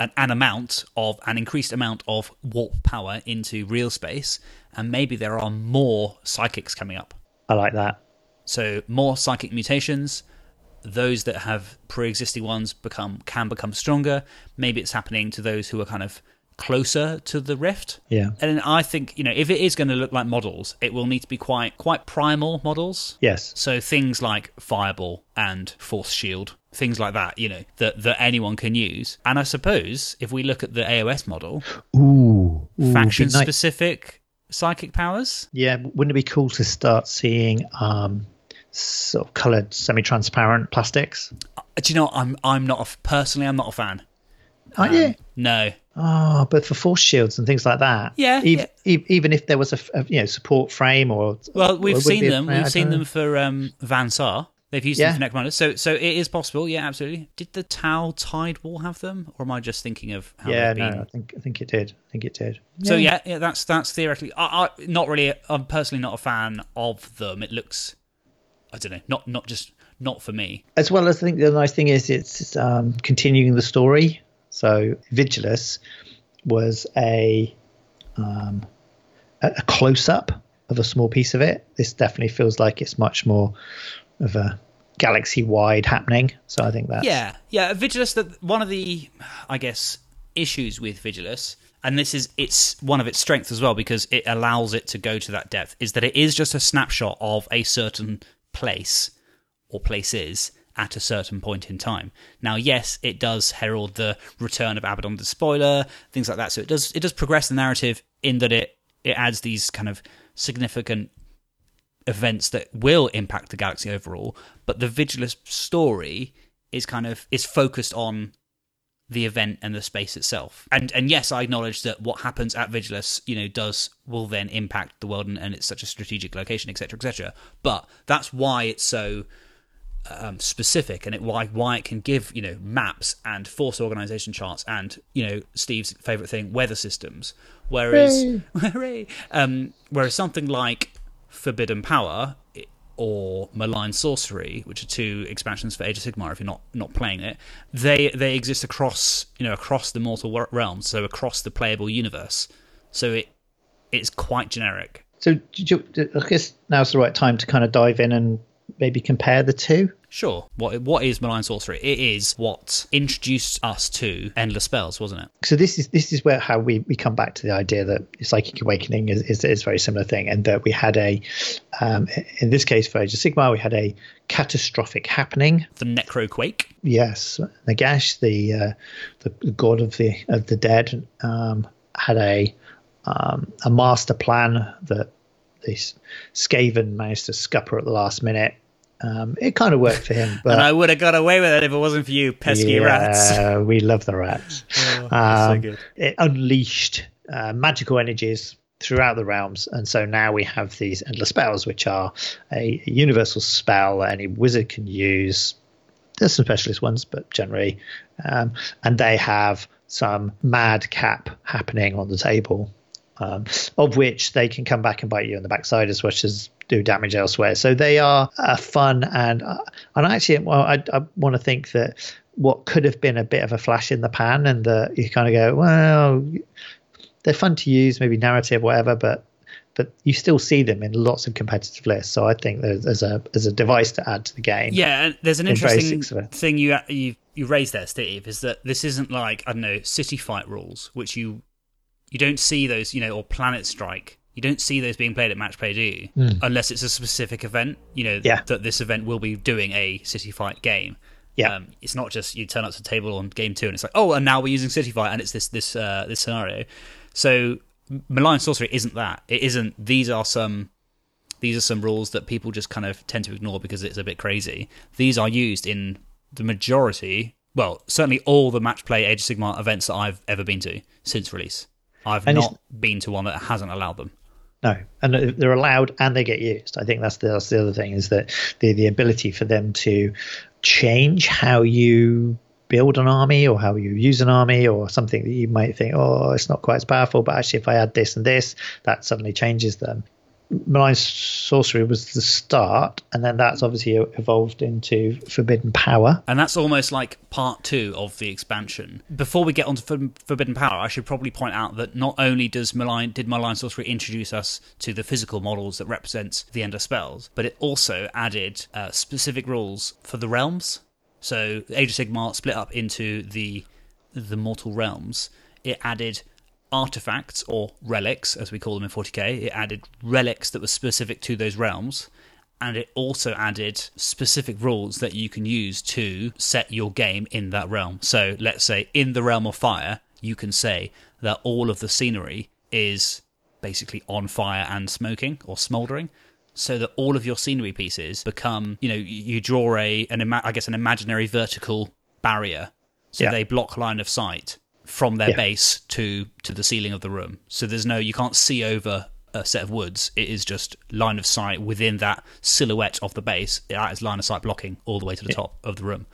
an, an amount of an increased amount of warp power into real space, and maybe there are more psychics coming up. I like that. So more psychic mutations. Those that have pre-existing ones become can become stronger. Maybe it's happening to those who are kind of closer to the rift. Yeah. And I think you know if it is going to look like models, it will need to be quite quite primal models. Yes. So things like Fireball and Force Shield, things like that, you know, that that anyone can use. And I suppose if we look at the AOS model, Ooh. Ooh, faction be nice- specific psychic powers. Yeah, wouldn't it be cool to start seeing um, sort of coloured, semi-transparent plastics? Uh, Do you know? what? I'm I'm not a, personally. I'm not a fan. Aren't you? No. Oh, but for force shields and things like that. Yeah, Even, even if there was a, you know support frame or Well, we've seen be a- them. We've seen don't them know. for um, Van Saar. They've used Yeah. them for Necromunda. So, so it is possible. Yeah, absolutely. Did the Tau Tide Wall have them, or am I just thinking of how Yeah, no, been? I think I think it did. I think it did. So yeah, yeah, that's that's theoretically. I, I not really. I'm personally not a fan of them. It looks, I don't know, not not just not for me. As well as I think the nice thing is it's um, continuing the story. So Vigilus was a um, a close up of a small piece of it. This definitely feels like it's much more of a galaxy wide happening. So I think that Yeah, yeah. Vigilus. That one of the, I guess, issues with Vigilus, and this is it's one of its strengths as well because it allows it to go to that depth. Is that it is just a snapshot of a certain place or places at a certain point in time. Now, yes, it does herald the return of Abaddon the Spoiler, things like that. So it does it does progress the narrative in that it it adds these kind of significant events that will impact the galaxy overall. But the Vigilus story is kind of is focused on the event and the space itself. And and yes, I acknowledge that what happens at Vigilus, you know, does will then impact the world and, and it's such a strategic location, etc., etc. But that's why it's so um, specific and it why why it can give you know maps and force organization charts and you know Steve's favorite thing weather systems. Whereas hooray, um, whereas something like Forbidden Power or Malign Sorcery, which are two expansions for Age of Sigmar, if you're not not playing it, they they exist across you know across the mortal realms, so across the playable universe. So it it's quite generic. So you- I guess now's the right time to kind of dive in and maybe compare the two. Sure. What what is Malign Sorcery? It is what introduced us to endless spells, wasn't it? so this is this is where how we, we come back to the idea that psychic awakening is, is, is a very similar thing and that we had a um, in this case for Age of Sigmar we had a catastrophic happening The Necroquake. yes Nagash the uh, the, the god of the of the dead um, had a um, a master plan that this Skaven managed to scupper at the last minute Um, it kind of worked for him, but and I would have got away with it if it wasn't for you, pesky yeah, rats. we love the rats. Oh, Um, so good. It unleashed uh, magical energies throughout the realms, and so now we have these endless spells, which are a, a universal spell that any wizard can use. There's some specialist ones, but generally, um, and they have some madcap happening on the table, um, of which they can come back and bite you in the backside as much as do damage elsewhere. So they are uh, fun and uh, and actually, well, I, I want to think that what could have been a bit of a flash in the pan, and that you kind of go, well, they're fun to use, maybe narrative, whatever, but but you still see them in lots of competitive lists. So I think there's, there's a as a device to add to the game. Yeah, and there's an the interesting basics of it. thing you you you raised there, Steve, is that this isn't like I don't know city fight rules, which you you don't see those, you know, or Planet Strike. You don't see those being played at match play, do you? Unless it's a specific event, you know. Yeah. that this event will be doing a city fight game. Yeah. Um, it's not just you turn up to the table on game two and it's like, oh, and now we're using City Fight and it's this this uh, this scenario. So Malign Sorcery isn't that. It isn't. These are some these are some rules that people just kind of tend to ignore because it's a bit crazy. These are used in the majority, well, certainly all the match play Age of Sigmar events that I've ever been to since release. I've And not been to one that hasn't allowed them. No, and they're allowed and they get used. I think that's the, that's the other thing is that the the ability for them to change how you build an army or how you use an army or something that you might think, oh, it's not quite as powerful, but actually if I add this and this, that suddenly changes them. Malign Sorcery was the start, and then that's obviously evolved into Forbidden Power. And that's almost like part two of the expansion. Before we get on to For- Forbidden Power, I should probably point out that not only does Malign, did Malign Sorcery introduce us to the physical models that represent the endless spells, but it also added uh, specific rules for the realms. So Age of Sigmar split up into the the mortal realms. It added artifacts or relics, as we call them in 40k. It added relics that were specific to those realms, and it also added specific rules that you can use to set your game in that realm. So, let's say in the realm of fire, you can say that all of the scenery is basically on fire and smoking or smoldering. So that all of your scenery pieces become, you know, you draw a, an ima- I guess, an imaginary vertical barrier, so Yeah. they block line of sight from their Yeah. base to to the ceiling of the room. So there's no you can't see over a set of woods. It is just line of sight within that silhouette of the base. That is line of sight blocking all the way to the top of the room,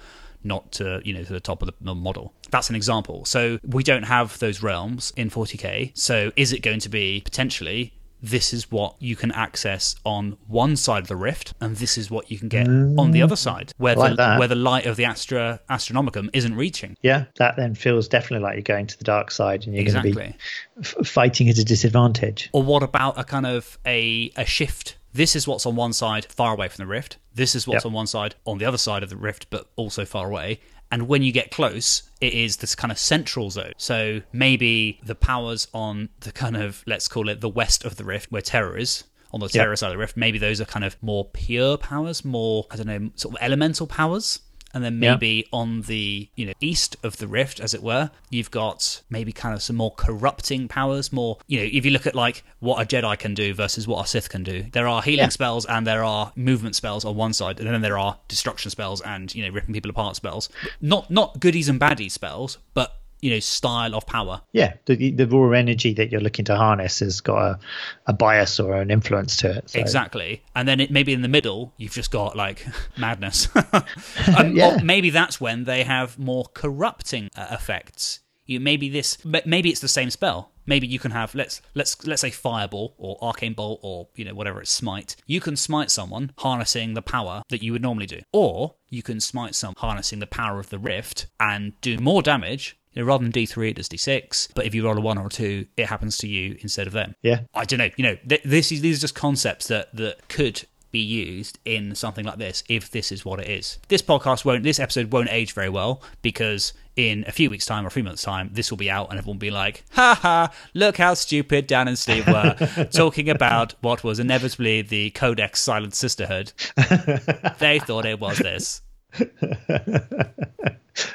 not to you know to the top of the model. That's an example. So we don't have those realms in 40k. So is it going to be potentially? This is what you can access on one side of the rift, and this is what you can get on the other mm. side, where like the that. where the light of the Astra Astronomican isn't reaching. Yeah, that then feels definitely like you're going to the dark side and you're going to be f- fighting at a disadvantage. Or what about a kind of a a shift? This is what's on one side, far away from the rift. This is what's Yep. on one side, on the other side of the rift, but also far away. And when you get close, it is this kind of central zone. So maybe the powers on the kind of let's call it the west of the rift, where Terra is. On the Terra side of the rift, maybe those are kind of more pure powers, more I don't know, sort of elemental powers. And then Yeah. maybe on the you know east of the rift, as it were, you've got maybe kind of some more corrupting powers. More you know, if you look at like what a Jedi can do versus what a Sith can do, there are healing Yeah. spells and there are movement spells on one side, and then there are destruction spells and you know ripping people apart spells. Not not goodies and baddies spells, but you know style of power. Yeah, the, the raw energy that you're looking to harness has got a, a bias or an influence to it. So. Exactly. And then it, maybe in the middle, you've just got like madness. um, Yeah. Maybe that's when they have more corrupting uh, effects. You maybe this maybe it's the same spell. Maybe you can have let's let's let's say fireball or arcane bolt or you know whatever it's smite. You can smite someone harnessing the power that you would normally do, or you can smite someone harnessing the power of the rift and do more damage. You know, rather than D3, it does D6. But if you roll a one or a two, it happens to you instead of them. Yeah. I don't know. You know, th- this is these are just concepts that that could be used in something like this if this is what it is. This podcast won't. This episode won't age very well because in a few weeks' time or three months' time, this will be out and everyone will be like, "Ha ha! Look how stupid Dan and Steve were talking about what was inevitably the Codex Silent Sisterhood. they thought it was this."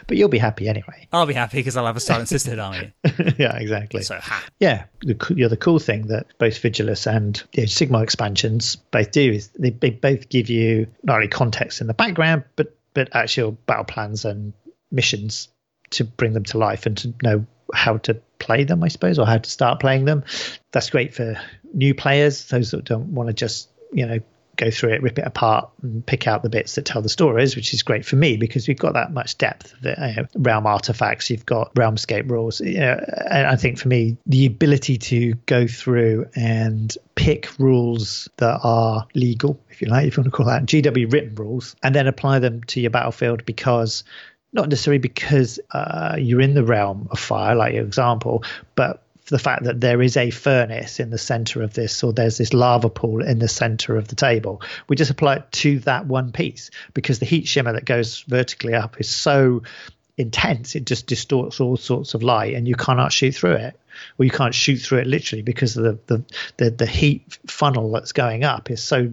but you'll be happy anyway. I'll be happy because I'll have a silent sisterhood army. yeah, exactly. So ha. Yeah, the, co- the cool thing that both Vigilus and the Age of Sigmar expansions both do is they, they both give you not only context in the background, but but actual battle plans and missions to bring them to life and to know how to play them, I suppose, or how to start playing them. That's great for new players, those that don't want to just you know go through it, rip it apart, and pick out the bits that tell the stories, which is great for me because we've got that much depth. The you know, realm artifacts, you've got realmscape rules. You know, and I think for me, the ability to go through and pick rules that are legal, if you like, if you want to call that GW written rules, and then apply them to your battlefield because not necessarily because uh, you're in the realm of fire, like your example, but the fact that there is a furnace in the center of this, or there's this lava pool in the center of the table. We just apply it to that one piece because the heat shimmer that goes vertically up is so intense, it just distorts all sorts of light, and you cannot shoot through it. Well, you can't shoot through it literally because the, the the the heat funnel that's going up is so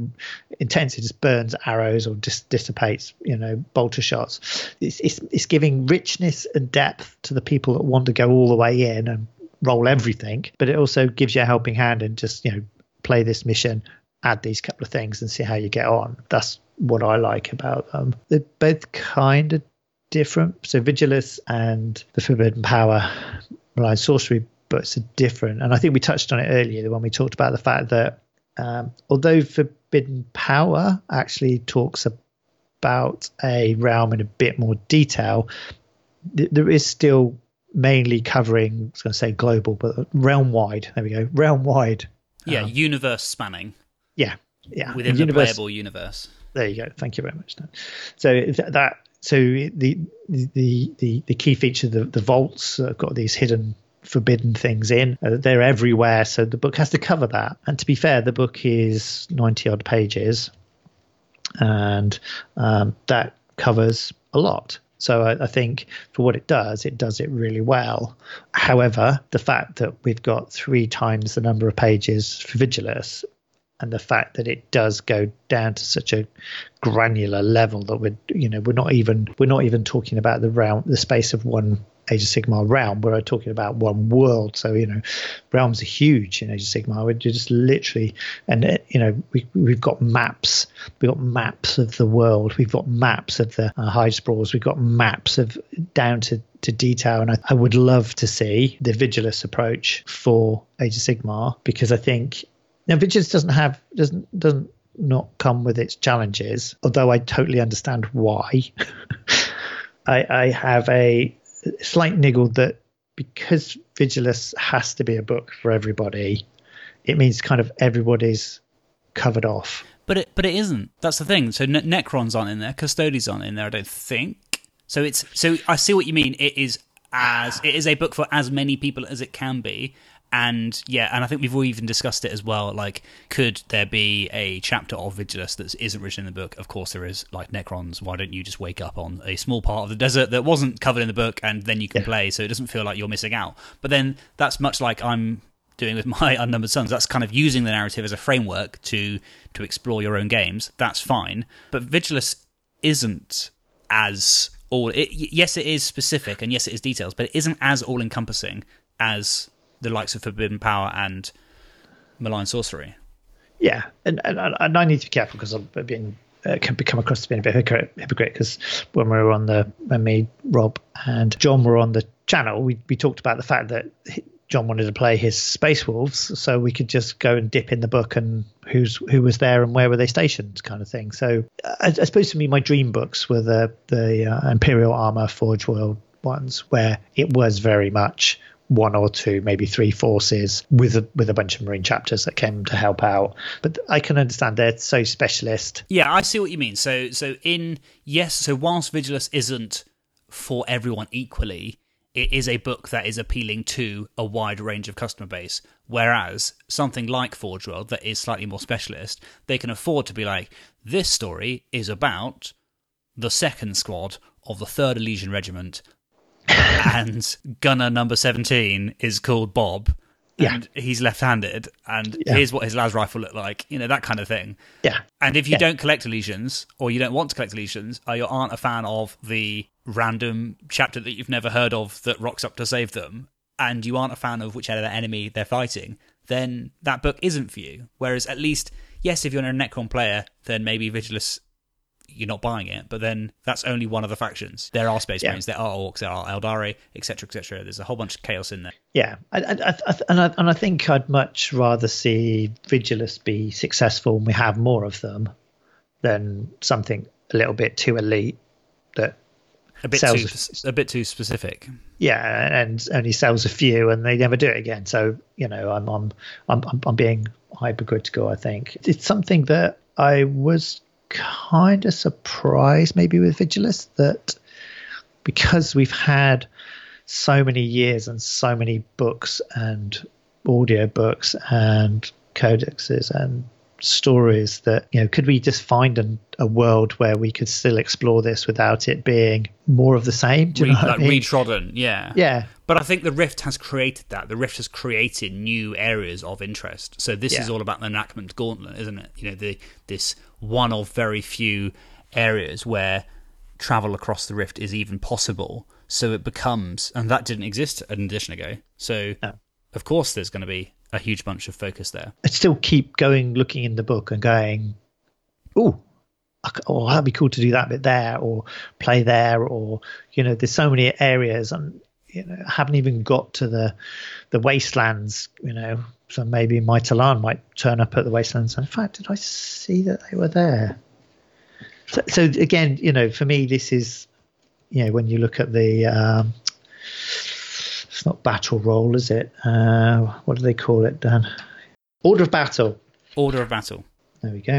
intense it just burns arrows or dis- dissipates you know bolter shots. It's, it's it's giving richness and depth to the people that want to go all the way in and roll everything, but it also gives you a helping hand and just you know play this mission, add these couple of things, and see how you get on. That's what I like about them. They're both kind of different. So Vigilus and the Forbidden Power, Malign Sorcery books are different, and I think we touched on it earlier when we talked about the fact that um, although Forbidden Power actually talks about a realm in a bit more detail, th- there is still mainly covering, I was going to say global, but realm wide. There we go, realm wide. Yeah, um, universe spanning. Yeah, yeah. Within the, universe, playable universe. There you go. Thank you very much. Dan. So that so the the the the key feature the the vaults have got these hidden forbidden things in. Uh, they're everywhere, so the book has to cover that. And to be fair, the book is ninety odd pages, and um, that covers a lot. So I, I, think for what it does, it does it really well. However, the fact that we've got three times the number of pages for Vigilus and the fact that it does go down to such a granular level that we're you know we're not even we're not even talking about the round the space of one Age of Sigmar realm. We're talking about one world. So, you know, realms are huge in Age of Sigmar. We're just literally, and, uh, you know, we, we've got maps. We've got maps of the world. We've got maps of the uh, high sprawls. We've got maps of down to, to detail. And I, I would love to see the Vigilus approach for Age of Sigmar because I think now Vigilus doesn't have, doesn't, doesn't, not come with its challenges, although I totally understand why. I, I, have a slight niggle that because Vigilus has to be a book for everybody, it means kind of everybody's covered off. But it but it isn't. That's the thing. So ne- Necrons aren't in there. Custodians aren't in there. I don't think. So it's so I see what you mean. It is as it is a book for as many people as it can be, and yeah, and I think we've even discussed it as well. Like, could there be a chapter of Vigilus that isn't written in the book? Of course, there is. Like Necrons, why don't you just wake up on a small part of the desert that wasn't covered in the book, and then you can yeah. play, so it doesn't feel like you're missing out. But then that's much like I'm doing with my unnumbered sons. That's kind of using the narrative as a framework to to explore your own games. That's fine. But Vigilus isn't as all. It, yes, it is specific, and yes, it is details, but it isn't as all encompassing as the likes of Forbidden Power and Malign Sorcery. Yeah, and, and, and I need to be careful because I've been uh, can become across as being a bit hypocrite because when we were on the when me Rob and John were on the channel, we we talked about the fact that John wanted to play his Space Wolves, so we could just go and dip in the book and who's who was there and where were they stationed, kind of thing. So I, I suppose to me, my dream books were the the uh, Imperial Armor Forge World ones, where it was very much one or two, maybe three forces with a, with a bunch of marine chapters that came to help out. But I can understand they're so specialist. Yeah, I see what you mean. So so in yes, so whilst Vigilus isn't for everyone equally, it is a book that is appealing to a wide range of customer base. Whereas something like Forge World that is slightly more specialist, they can afford to be like, this story is about the second squad of the third Elysian Regiment and gunner number 17 is called Bob Yeah. and he's left-handed, and Yeah. here's what his las rifle looked like. You know that kind of thing. Yeah. And if you Yeah. don't collect Elysians, or you don't want to collect Elysians, or you aren't a fan of the random chapter that you've never heard of that rocks up to save them, and you aren't a fan of whichever enemy they're fighting, then that book isn't for you. Whereas at least, yes, if you're a Necron player, then maybe Vigilus, you're not buying it. But then that's only one of the factions. There are Space Yeah. Marines, there are Orcs, there are Eldari, etc., etc. There's a whole bunch of chaos in there. Yeah, I, I, I, and I and I think I'd much rather see Vigilus be successful and we have more of them than something a little bit too elite that A bit Sells- too, a bit too specific. yeah and only sells a few and they never do it again. So you know I'm I'm I'm I'm, I'm being hypercritical. I think it's something that I was kind of surprised maybe with Vigilus that because we've had so many years and so many books and audio books and codexes and stories that you know could we just find an, a world where we could still explore this without it being more of the same Re- like I mean? retrodden, yeah. yeah But I think the Rift has created that. The Rift has created new areas of interest. So this is all about the Nachmund Gauntlet, isn't it? You know, the this one of very few areas where travel across the Rift is even possible. So it becomes, and that didn't exist an edition ago. So No. of course, there's going to be a huge bunch of focus there. I'd still keep going, looking in the book and going, "Oh, oh, that'd be cool to do that bit there, or play there, or you know, there's so many areas, and you know, I haven't even got to the the wastelands, you know. So maybe my Tallarn might turn up at the wastelands. In fact, did I see that they were there? So, so again, you know, for me, this is, you know, when you look at the. Um, it's not battle roll, is it? Uh, what do they call it, Dan? Order of battle. Order of battle. There we go.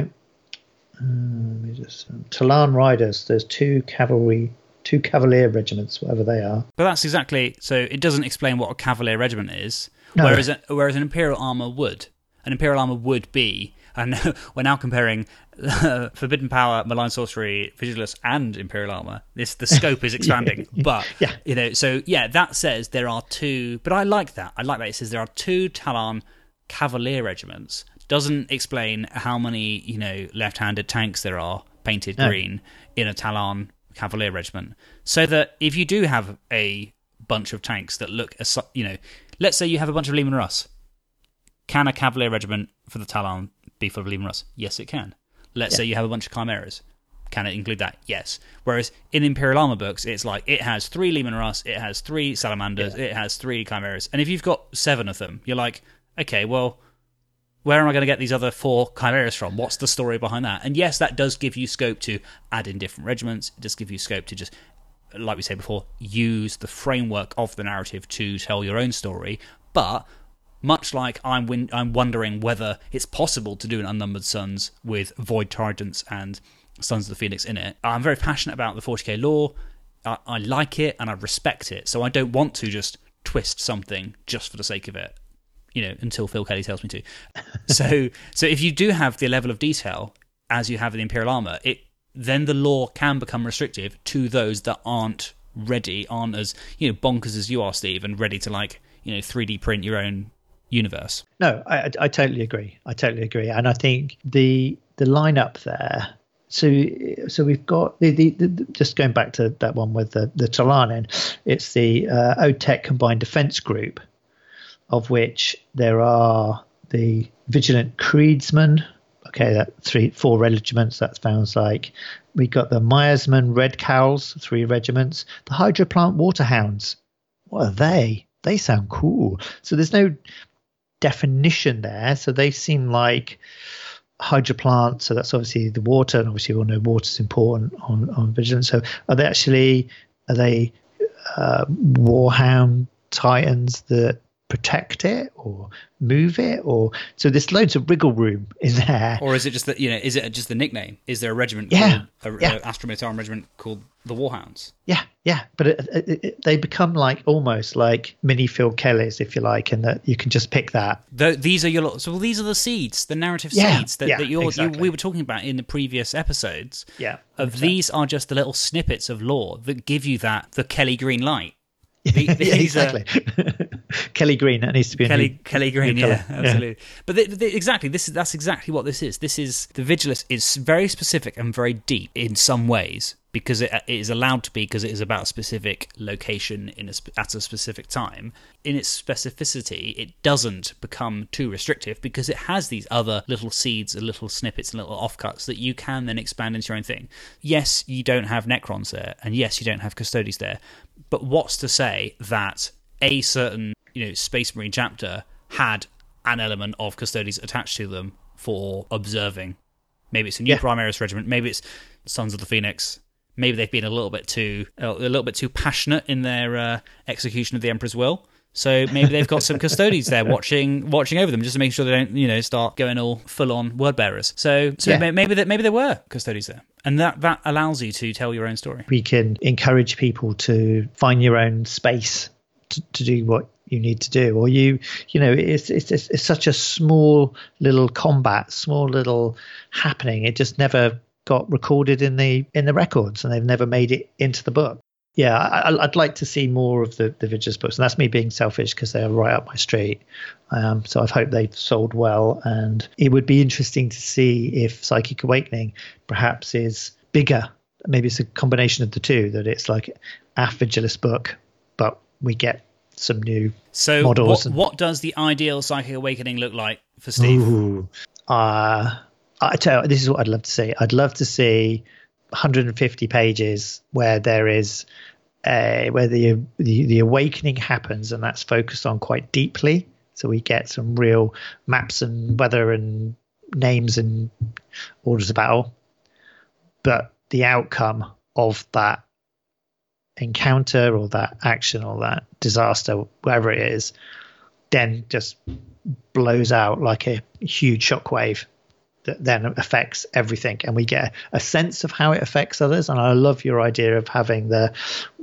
Uh, let me just um, Tallarn riders. There's two cavalry, two cavalier regiments, whatever they are. But that's exactly so. It doesn't explain what a cavalier regiment is, No. whereas a, whereas an imperial armor would. An imperial armor would be, and we're now comparing uh, forbidden power, malign sorcery, vigilus, and imperial armor. This the scope is expanding, but Yeah. you know, so yeah, that says there are two. But I like that. I like that it says there are two Tallarn cavalier regiments. Doesn't explain how many you know left-handed tanks there are painted No. green in a Tallarn cavalier regiment, so that if you do have a bunch of tanks that look, as you know, let's say you have a bunch of Leman Russ, can a cavalier regiment for the Tallarn be full of Leman Russ? Yes, it can. Let's Yeah. say you have a bunch of chimeras. Can it include that? Yes. Whereas in Imperial Armor books, it's like it has three Leman Russ, it has three salamanders, it has three chimeras, and if you've got seven of them, you're like, okay, well, where am I going to get these other four chimeras from? What's the story behind that? And yes, that does give you scope to add in different regiments. It does give you scope to just, like we said before, use the framework of the narrative to tell your own story. But much like I'm, win- I'm wondering whether it's possible to do an Unnumbered Sons with Void Tridents and Sons of the Phoenix in it, I'm very passionate about the 40k lore. I, I like it and I respect it. So I don't want to just twist something just for the sake of it you know, until Phil Kelly tells me to. so, so if you do have the level of detail as you have in the Imperial Armor, it then the lore can become restrictive to those that aren't ready, aren't as you know bonkers as you are, Steve, and ready to like you know 3D print your own universe. No, I, I, totally agree. I totally agree, and I think the the lineup there. So so we've got the, the, the just going back to that one with the the Talanin. It's the uh, OTEC Combined Defense Group, of which there are the Vigilant Creedsmen. Okay, that three four regiments. That sounds like we got the Myersman Red Cowls, three regiments. The Hydroplant Waterhounds. What are they? They sound cool. So there's no definition there. So they seem like hydro plants. So that's obviously the water, and obviously we all know water is important on on Vigilus. So are they actually are they uh, warhound titans that protect it or move it or so there's loads of wriggle room in there Or is it just that you know? Is it just the nickname? Is there a regiment? Yeah, called, a, yeah. a regiment called the Warhounds. yeah yeah but it, it, it, they become like almost like mini phil kellys if you like and that you can just pick that Tho- these are your so well, these are the seeds, the narrative Yeah, seeds that, yeah, that you're, exactly. you, we were talking about in the previous episodes. yeah Of these are just the little snippets of lore that give you that the Kelly green light. yeah, these are- exactly Kelly Green. That needs to be a Kelly new- Kelly Green, yeah, colour. absolutely. But the, the, exactly, this is that's exactly what this is. This is the Vigilus is very specific and very deep in some ways because it, it is allowed to be because it is about a specific location in a, at a specific time. In its specificity, it doesn't become too restrictive because it has these other little seeds, and little snippets, and little offcuts that you can then expand into your own thing. Yes, you don't have Necrons there, and yes, you don't have Custodes there, but what's to say that a certain you know Space Marine chapter had an element of Custodes attached to them for observing? Maybe it's a new Yeah. Primaris regiment. Maybe it's Sons of the Phoenix. Maybe they've been a little bit too a little bit too passionate in their uh, execution of the Emperor's will. So maybe they've got some Custodes there watching watching over them, just to make sure they don't you know start going all full on word bearers. So so Yeah. maybe that maybe there were Custodes there, and that that allows you to tell your own story. we can encourage people to find your own space to, to do what you need to do. Or you you know it's, it's it's it's such a small little combat small little happening. It just never got recorded in the in the records and they've never made it into the book yeah I, i'd like to see more of the the Vigilus books and that's me being selfish because they're right up my street um, so i've hoped they've sold well and it would be interesting to see if psychic awakening perhaps is bigger maybe it's a combination of the two that it's like a Vigilus book but we get some new So Models what, and- what does the ideal psychic awakening look like for Steve? Ooh. Uh, I tell you, this is what I'd love to see. I'd love to see 150 pages where there is a, where the, the the awakening happens, and that's focused on quite deeply. So we get some real maps and weather and names and orders of battle, but the outcome of that encounter or that action or that disaster, wherever it is, then just blows out like a huge shockwave that then affects everything. And we get a sense of how it affects others. And i love your idea of having the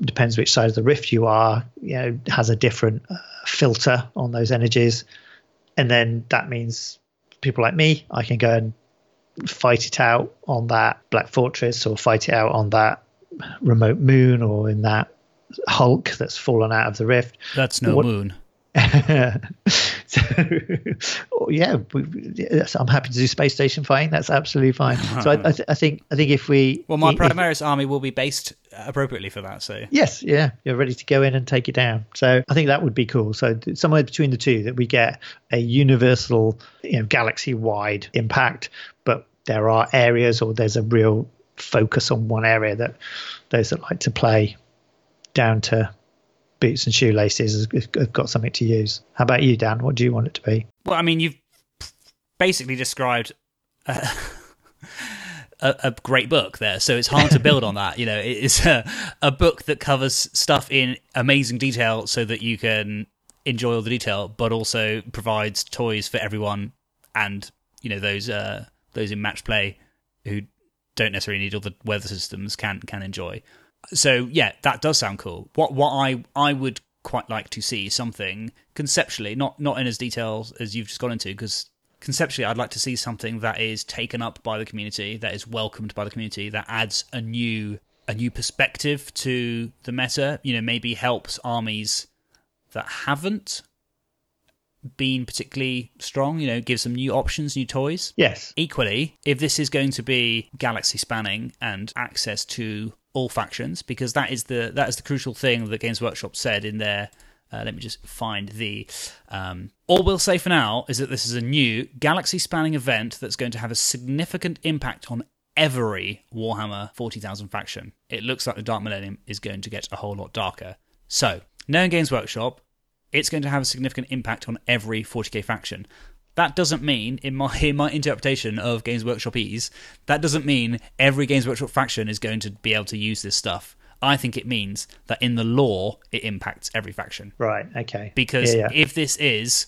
depends which side of the rift you are you know has a different uh, filter on those energies. And then that means people like me i can go and fight it out on that black fortress or fight it out on that remote moon or in that hulk that's fallen out of the rift. That's no What- moon. so yeah, we, yes, I'm happy to do space station fighting. That's absolutely fine. So I, I, th- I think I think if we Well, my if- Primaris army will be based appropriately for that. So Yes, yeah, you're ready to go in and take it down. So I think that would be cool. So somewhere between the two, that we get a universal, you know, galaxy-wide impact, but there are areas or there's a real focus on one area that those that like to play down to boots and shoelaces have got something to use. How about you, Dan? What do you want it to be? Well, I mean, you've basically described a, a, great book there, so it's hard to build on that. You know, it's a, a book that covers stuff in amazing detail so that you can enjoy all the detail, but also provides toys for everyone and you know those uh, those in match play who don't necessarily need all the weather systems can can enjoy. So yeah, that does sound cool. What what I I would quite like to see something conceptually, not not in as detail as you've just gone into, because conceptually I'd like to see something that is taken up by the community, that is welcomed by the community, that adds a new a new perspective to the meta. You know, maybe helps armies that haven't been particularly strong. You know, gives them new options, new toys. Yes. Equally, if this is going to be galaxy spanning and access to all factions, because that is the that is the crucial thing that Games Workshop said in their. Uh, let me just find the. Um, all we'll say for now is that this is a new galaxy spanning event that's going to have a significant impact on every Warhammer 40,000 faction. It looks like the Dark Millennium is going to get a whole lot darker. So, knowing Games Workshop, it's going to have a significant impact on every 40k faction. That doesn't mean, in my in my interpretation of Games Workshop ease, that doesn't mean every Games Workshop faction is going to be able to use this stuff. I think it means that in the lore, it impacts every faction. Right. Okay. Because yeah, yeah. if this is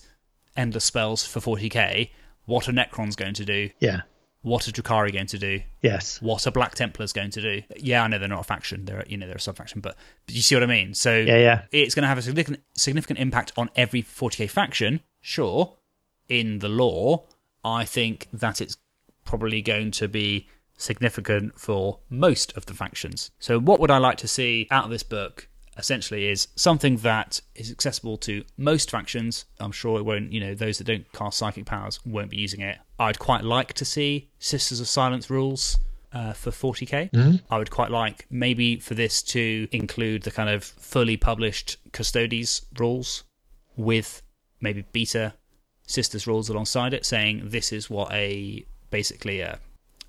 endless spells for 40k, what are Necrons going to do? yeah. What are Drukhari going to do? Yes. What are Black Templars going to do? Yeah, I know they're not a faction; they're you know they're a sub faction, but, but you see what I mean. So Yeah. Yeah. it's going to have a significant significant impact on every 40k faction. Sure, in the lore, I think that it's probably going to be significant for most of the factions. So, what would I like to see out of this book? essentially is something that is accessible to most factions. I'm sure it won't, you know, those that don't cast psychic powers won't be using it. I'd quite like to see Sisters of Silence rules uh, for 40k. Mm-hmm. I would quite like maybe for this to include the kind of fully published Custodes rules with maybe beta Sisters rules alongside it, saying this is what a basically a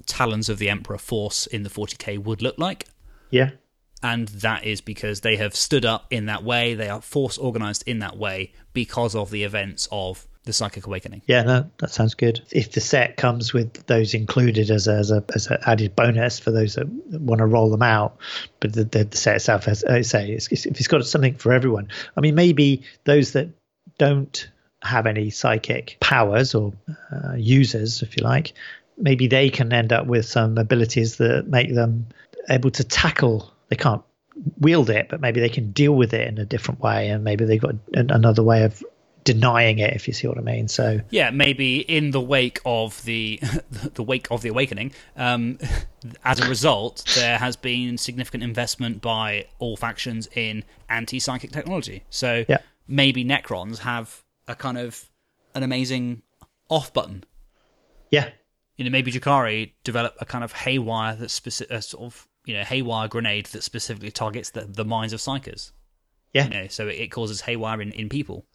Talons of the Emperor force in the 40k would look like Yeah. and that is because they have stood up in that way. They are force organized in that way because of the events of the Psychic Awakening. Yeah, no, that sounds good. If the set comes with those included as a, as a as an added bonus for those that want to roll them out, but the, the, the set itself, as I uh, say, it's, it's, if it's got something for everyone. I mean, maybe those that don't have any psychic powers or uh, users, if you like, maybe they can end up with some abilities that make them able to tackle. They can't wield it, but maybe they can deal with it in a different way, and maybe they've got another way of denying it, if you see what I mean. So Yeah, maybe in the wake of the the wake of the awakening, um, as a result, there has been significant investment by all factions in anti-psychic technology. So Yeah. maybe Necrons have a kind of an amazing off button yeah, you know, maybe Drukhari develop a kind of haywire that's specific, a sort of you know haywire grenade that specifically targets the, the minds of psykers. yeah, You know, so it, it causes haywire in, in people.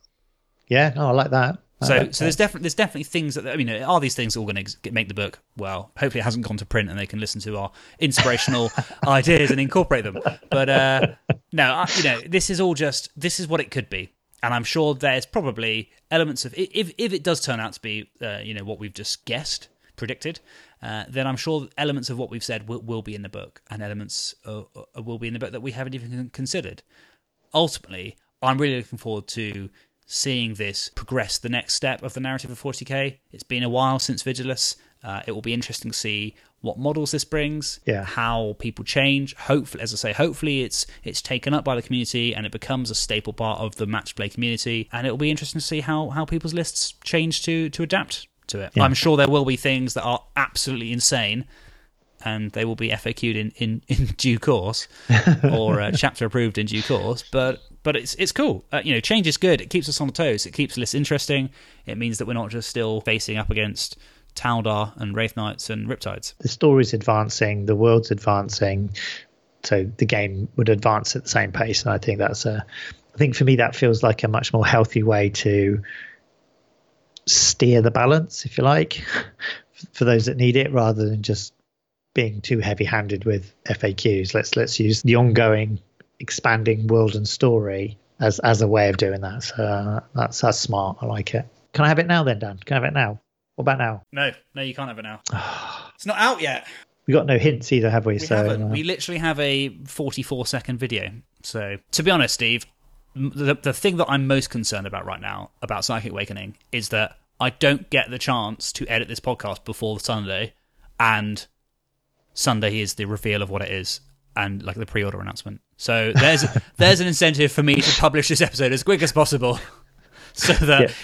yeah. No, I like that. I So, like so there's definitely there's definitely things that I mean, are these things all going to make the book? Well, hopefully it hasn't gone to print and they can listen to our inspirational ideas and incorporate them. But uh, no, I, you know, this is all just this is what it could be, and I'm sure there's probably elements of if if it does turn out to be uh, you know what we've just guessed predicted. Uh, then I'm sure elements of what we've said will, will be in the book, and elements uh, uh, will be in the book that we haven't even considered ultimately, I'm really looking forward to seeing this progress the next step of the narrative of 40k. It's been a while since Vigilus. Uh, it will be interesting to see what models this brings, Yeah. how people change. Hopefully, as I say, hopefully it's it's taken up by the community and it becomes a staple part of the match play community. And it will be interesting to see how how people's lists change to to adapt to it. I'm sure there will be things that are absolutely insane and they will be FAQ'd in, in, in due course or uh, chapter approved in due course. But but it's it's cool. Uh, you know, change is good. It keeps us on the toes. It keeps lists interesting. It means that we're not just still facing up against Taldar and Wraith Knights and Riptides. the story's advancing, the world's advancing, so the game would advance at the same pace. And I think that's a, I think for me that feels like a much more healthy way to steer the balance, if you like, for those that need it, rather than just being too heavy-handed with FAQs. Let's let's use the ongoing, expanding world and story as as a way of doing that. So uh, that's that's smart. I like it. Can I have it now, then, Dan? Can I have it now? What about now? No, no, you can't have it now. it's not out yet. We got no hints either, have we? We so haven't. uh, We literally have a 44 second video. So, to be honest, Steve, the, the thing that I'm most concerned about right now about Psychic Awakening is that I don't get the chance to edit this podcast before Sunday, and Sunday is the reveal of what it is and like the pre-order announcement. So there's there's an incentive for me to publish this episode as quick as possible, so that Yeah.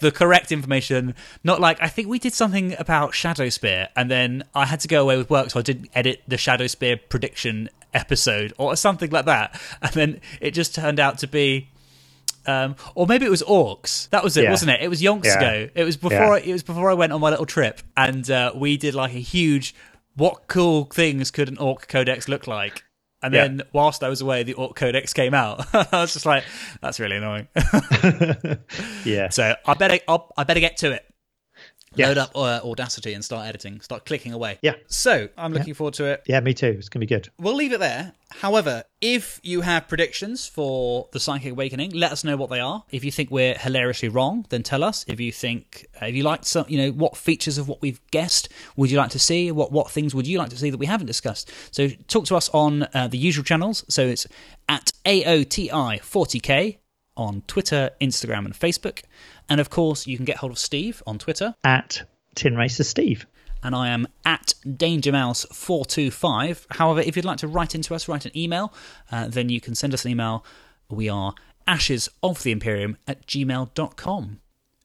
The correct information. Not like I think we did something about Shadowspear, and then I had to go away with work, so I didn't edit the Shadowspear prediction episode or something like that, and then it just turned out to be. Um, or maybe it was orcs. That was it, Yeah. wasn't it? It was yonks Yeah. ago. It was before. Yeah. I, it was before I went on my little trip, and uh, we did like a huge. What cool things could an orc codex look like? And Yeah. then whilst I was away, the orc codex came out. I was just like, "That's really annoying." yeah. So I better I'll, I better get to it. Yes. Load up uh, Audacity and start editing. Start clicking away. Yeah. So I'm looking forward to it. Yeah, me too. It's gonna be good. We'll leave it there. However, if you have predictions for the Psychic Awakening, let us know what they are. If you think we're hilariously wrong, then tell us. If you think, uh, if you like some, you know, what features of what we've guessed would you like to see? What what things would you like to see that we haven't discussed? So talk to us on uh, the usual channels. So it's at AOTI40K on Twitter, Instagram, and Facebook. And of course, you can get hold of Steve on Twitter At Tin Racer Steve. and I am at DangerMouse425. However, if you'd like to write into us, write an email, uh, then you can send us an email. We are ashes of the Imperium at gmail.com.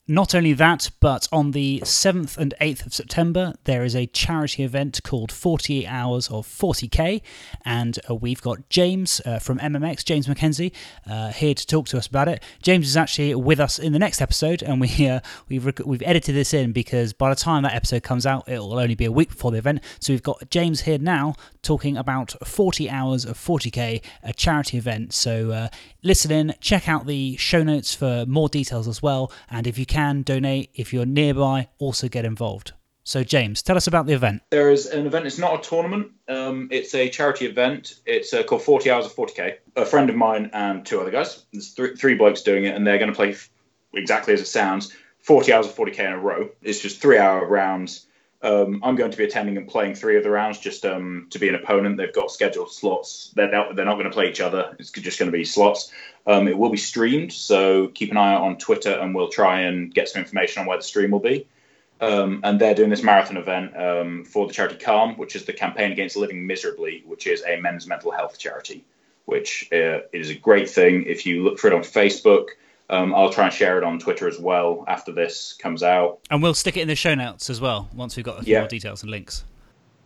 Not only that, but on the 7th and 8th of September, there is a charity event called 48 Hours of 40k, and uh, we've got James uh, from MMX, James McKenzie, uh, here to talk to us about it. James is actually with us in the next episode, and we uh, we've rec- we've edited this in because by the time that episode comes out, it will only be a week before the event. So we've got James here now talking about 40 Hours of 40k, a charity event. So uh, listen in, check out the show notes for more details as well, and if you donate. If you're nearby, also get involved. So, James, tell us about the event. There is an event. It's not a tournament. Um, it's a charity event. It's uh, called 40 Hours of 40K. A friend of mine and two other guys. There's th- three blokes doing it, and they're going to play f- exactly as it sounds 40 hours of 40K in a row. It's just three hour rounds. Um, I'm going to be attending and playing three of the rounds just um, to be an opponent. They've got scheduled slots. They're not, they're not going to play each other. It's just going to be slots. Um, it will be streamed, so keep an eye out on Twitter, and we'll try and get some information on where the stream will be. Um, and they're doing this marathon event um, for the charity Calm, which is the campaign against living miserably, which is a men's mental health charity, which uh, is a great thing. If you look for it on Facebook, um, I'll try and share it on Twitter as well after this comes out. And we'll stick it in the show notes as well once we've got a few Yeah. more details and links.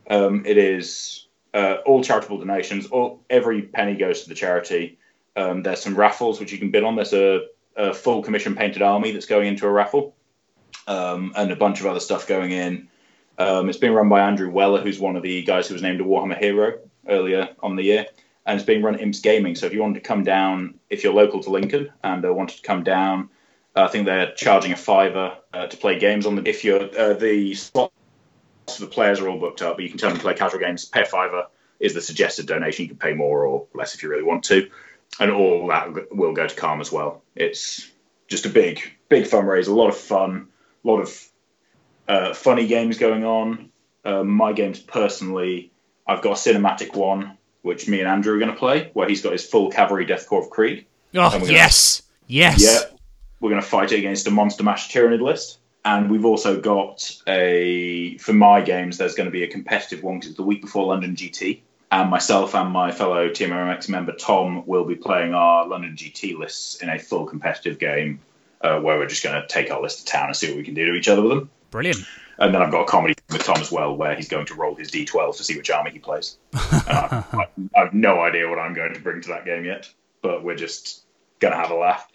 Um, it is uh, all charitable donations. All every penny goes to the charity. Um, there's some raffles which you can bid on. There's a, a full commission painted army that's going into a raffle, um, and a bunch of other stuff going in. Um, it's being run by Andrew Weller, who's one of the guys who was named a Warhammer hero earlier on the year, and it's being run at Imps Gaming. So if you wanted to come down, if you're local to Lincoln and uh, wanted to come down, I think they're charging a fiver uh, to play games on the. If you're uh, the slot the players are all booked up, but you can tell them to play casual games. Pay a fiver is the suggested donation. You can pay more or less if you really want to, and all that will go to Calm as well. It's just a big, big fundraiser. A lot of fun, a lot of uh, funny games going on. Uh, my games personally, I've got a cinematic one which me and Andrew are going to play, where he's got his full cavalry Death Korps of Krieg. Oh, we're gonna- yes! Yes! Yeah, we're going to fight it against a Monster Mash Tyranid list. And we've also got a, for my games, there's going to be a competitive one because it's the week before London GT. And myself and my fellow TMMX member Tom will be playing our London GT lists in a full competitive game uh, where we're just going to take our list to town and see what we can do to each other with them. Brilliant. And then I've got a comedy with Tom as well, where he's going to roll his d12 to see which army he plays. I, I, I have no idea what I'm going to bring to that game yet, but we're just going to have a laugh.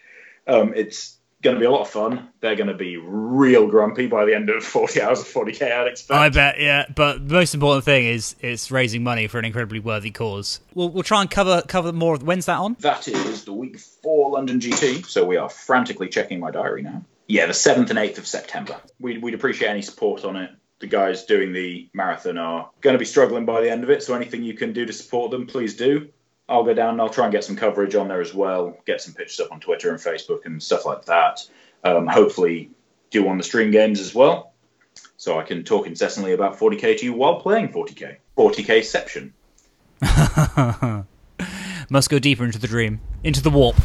Um, it's going to be a lot of fun. They're going to be real grumpy by the end of 40 hours of 40k, I'd expect. I bet, yeah. But the most important thing is it's raising money for an incredibly worthy cause. We'll, we'll try and cover cover more. of- When's that on? That is the week before London GT, so we are frantically checking my diary now. Yeah, the 7th and 8th of September. We'd, we'd appreciate any support on it. The guys doing the marathon are going to be struggling by the end of it, so anything you can do to support them, please do. I'll go down and I'll try and get some coverage on there as well, get some pictures up on Twitter and Facebook and stuff like that. Um, hopefully, do one of the stream games as well, so I can talk incessantly about 40k to you while playing 40k. 40kception. Must go deeper into the dream, into the warp.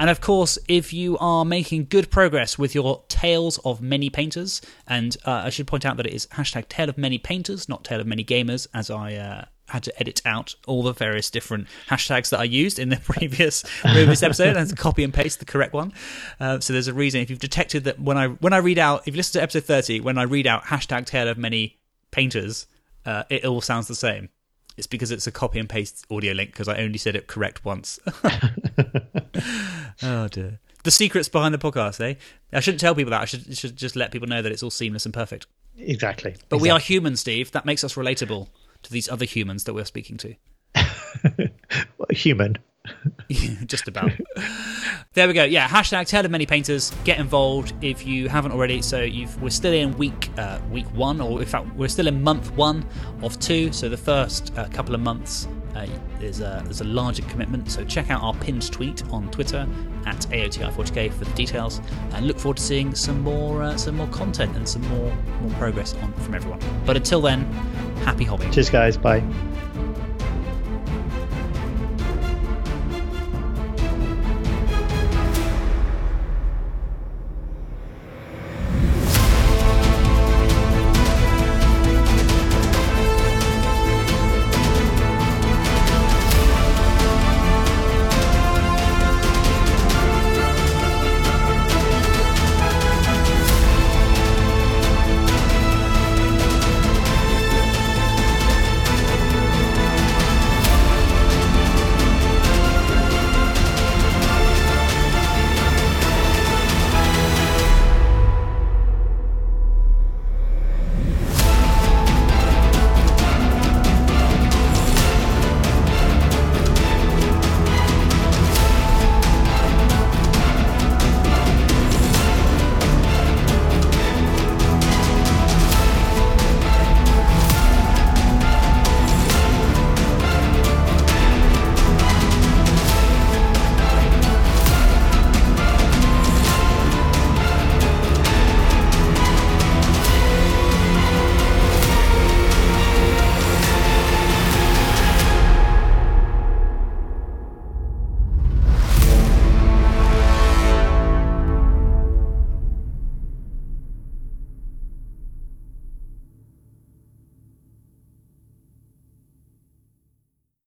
And of course, if you are making good progress with your Tales of Many Painters, and uh, I should point out that it is hashtag Tale of Many Painters, not Tale of Many Gamers, as I uh, had to edit out all the various different hashtags that I used in the previous previous episode and copy and paste the correct one. Uh, so there's a reason. If you've detected that when I when I read out, if you listen to episode 30, when I read out hashtag Tale of Many Painters, uh, it all sounds the same. It's because it's a copy and paste audio link because I only said it correct once. oh dear. The secrets behind the podcast, eh? I shouldn't tell people that. I should should just let people know that it's all seamless and perfect. Exactly. But we are human, Steve. That makes us relatable to these other humans that we're speaking to. Human. just about. there we go. Yeah, hashtag Tale of Many Painters. Get involved if you haven't already. So we're still in week uh, week one, or in fact, we're still in month one of two. So the first uh, couple of months uh, is a, there's a larger commitment. So check out our pinned tweet on Twitter at AOTI40k for the details, and look forward to seeing some more uh, some more content and some more more progress on from everyone. But until then, happy hobbying. Cheers, guys. Bye.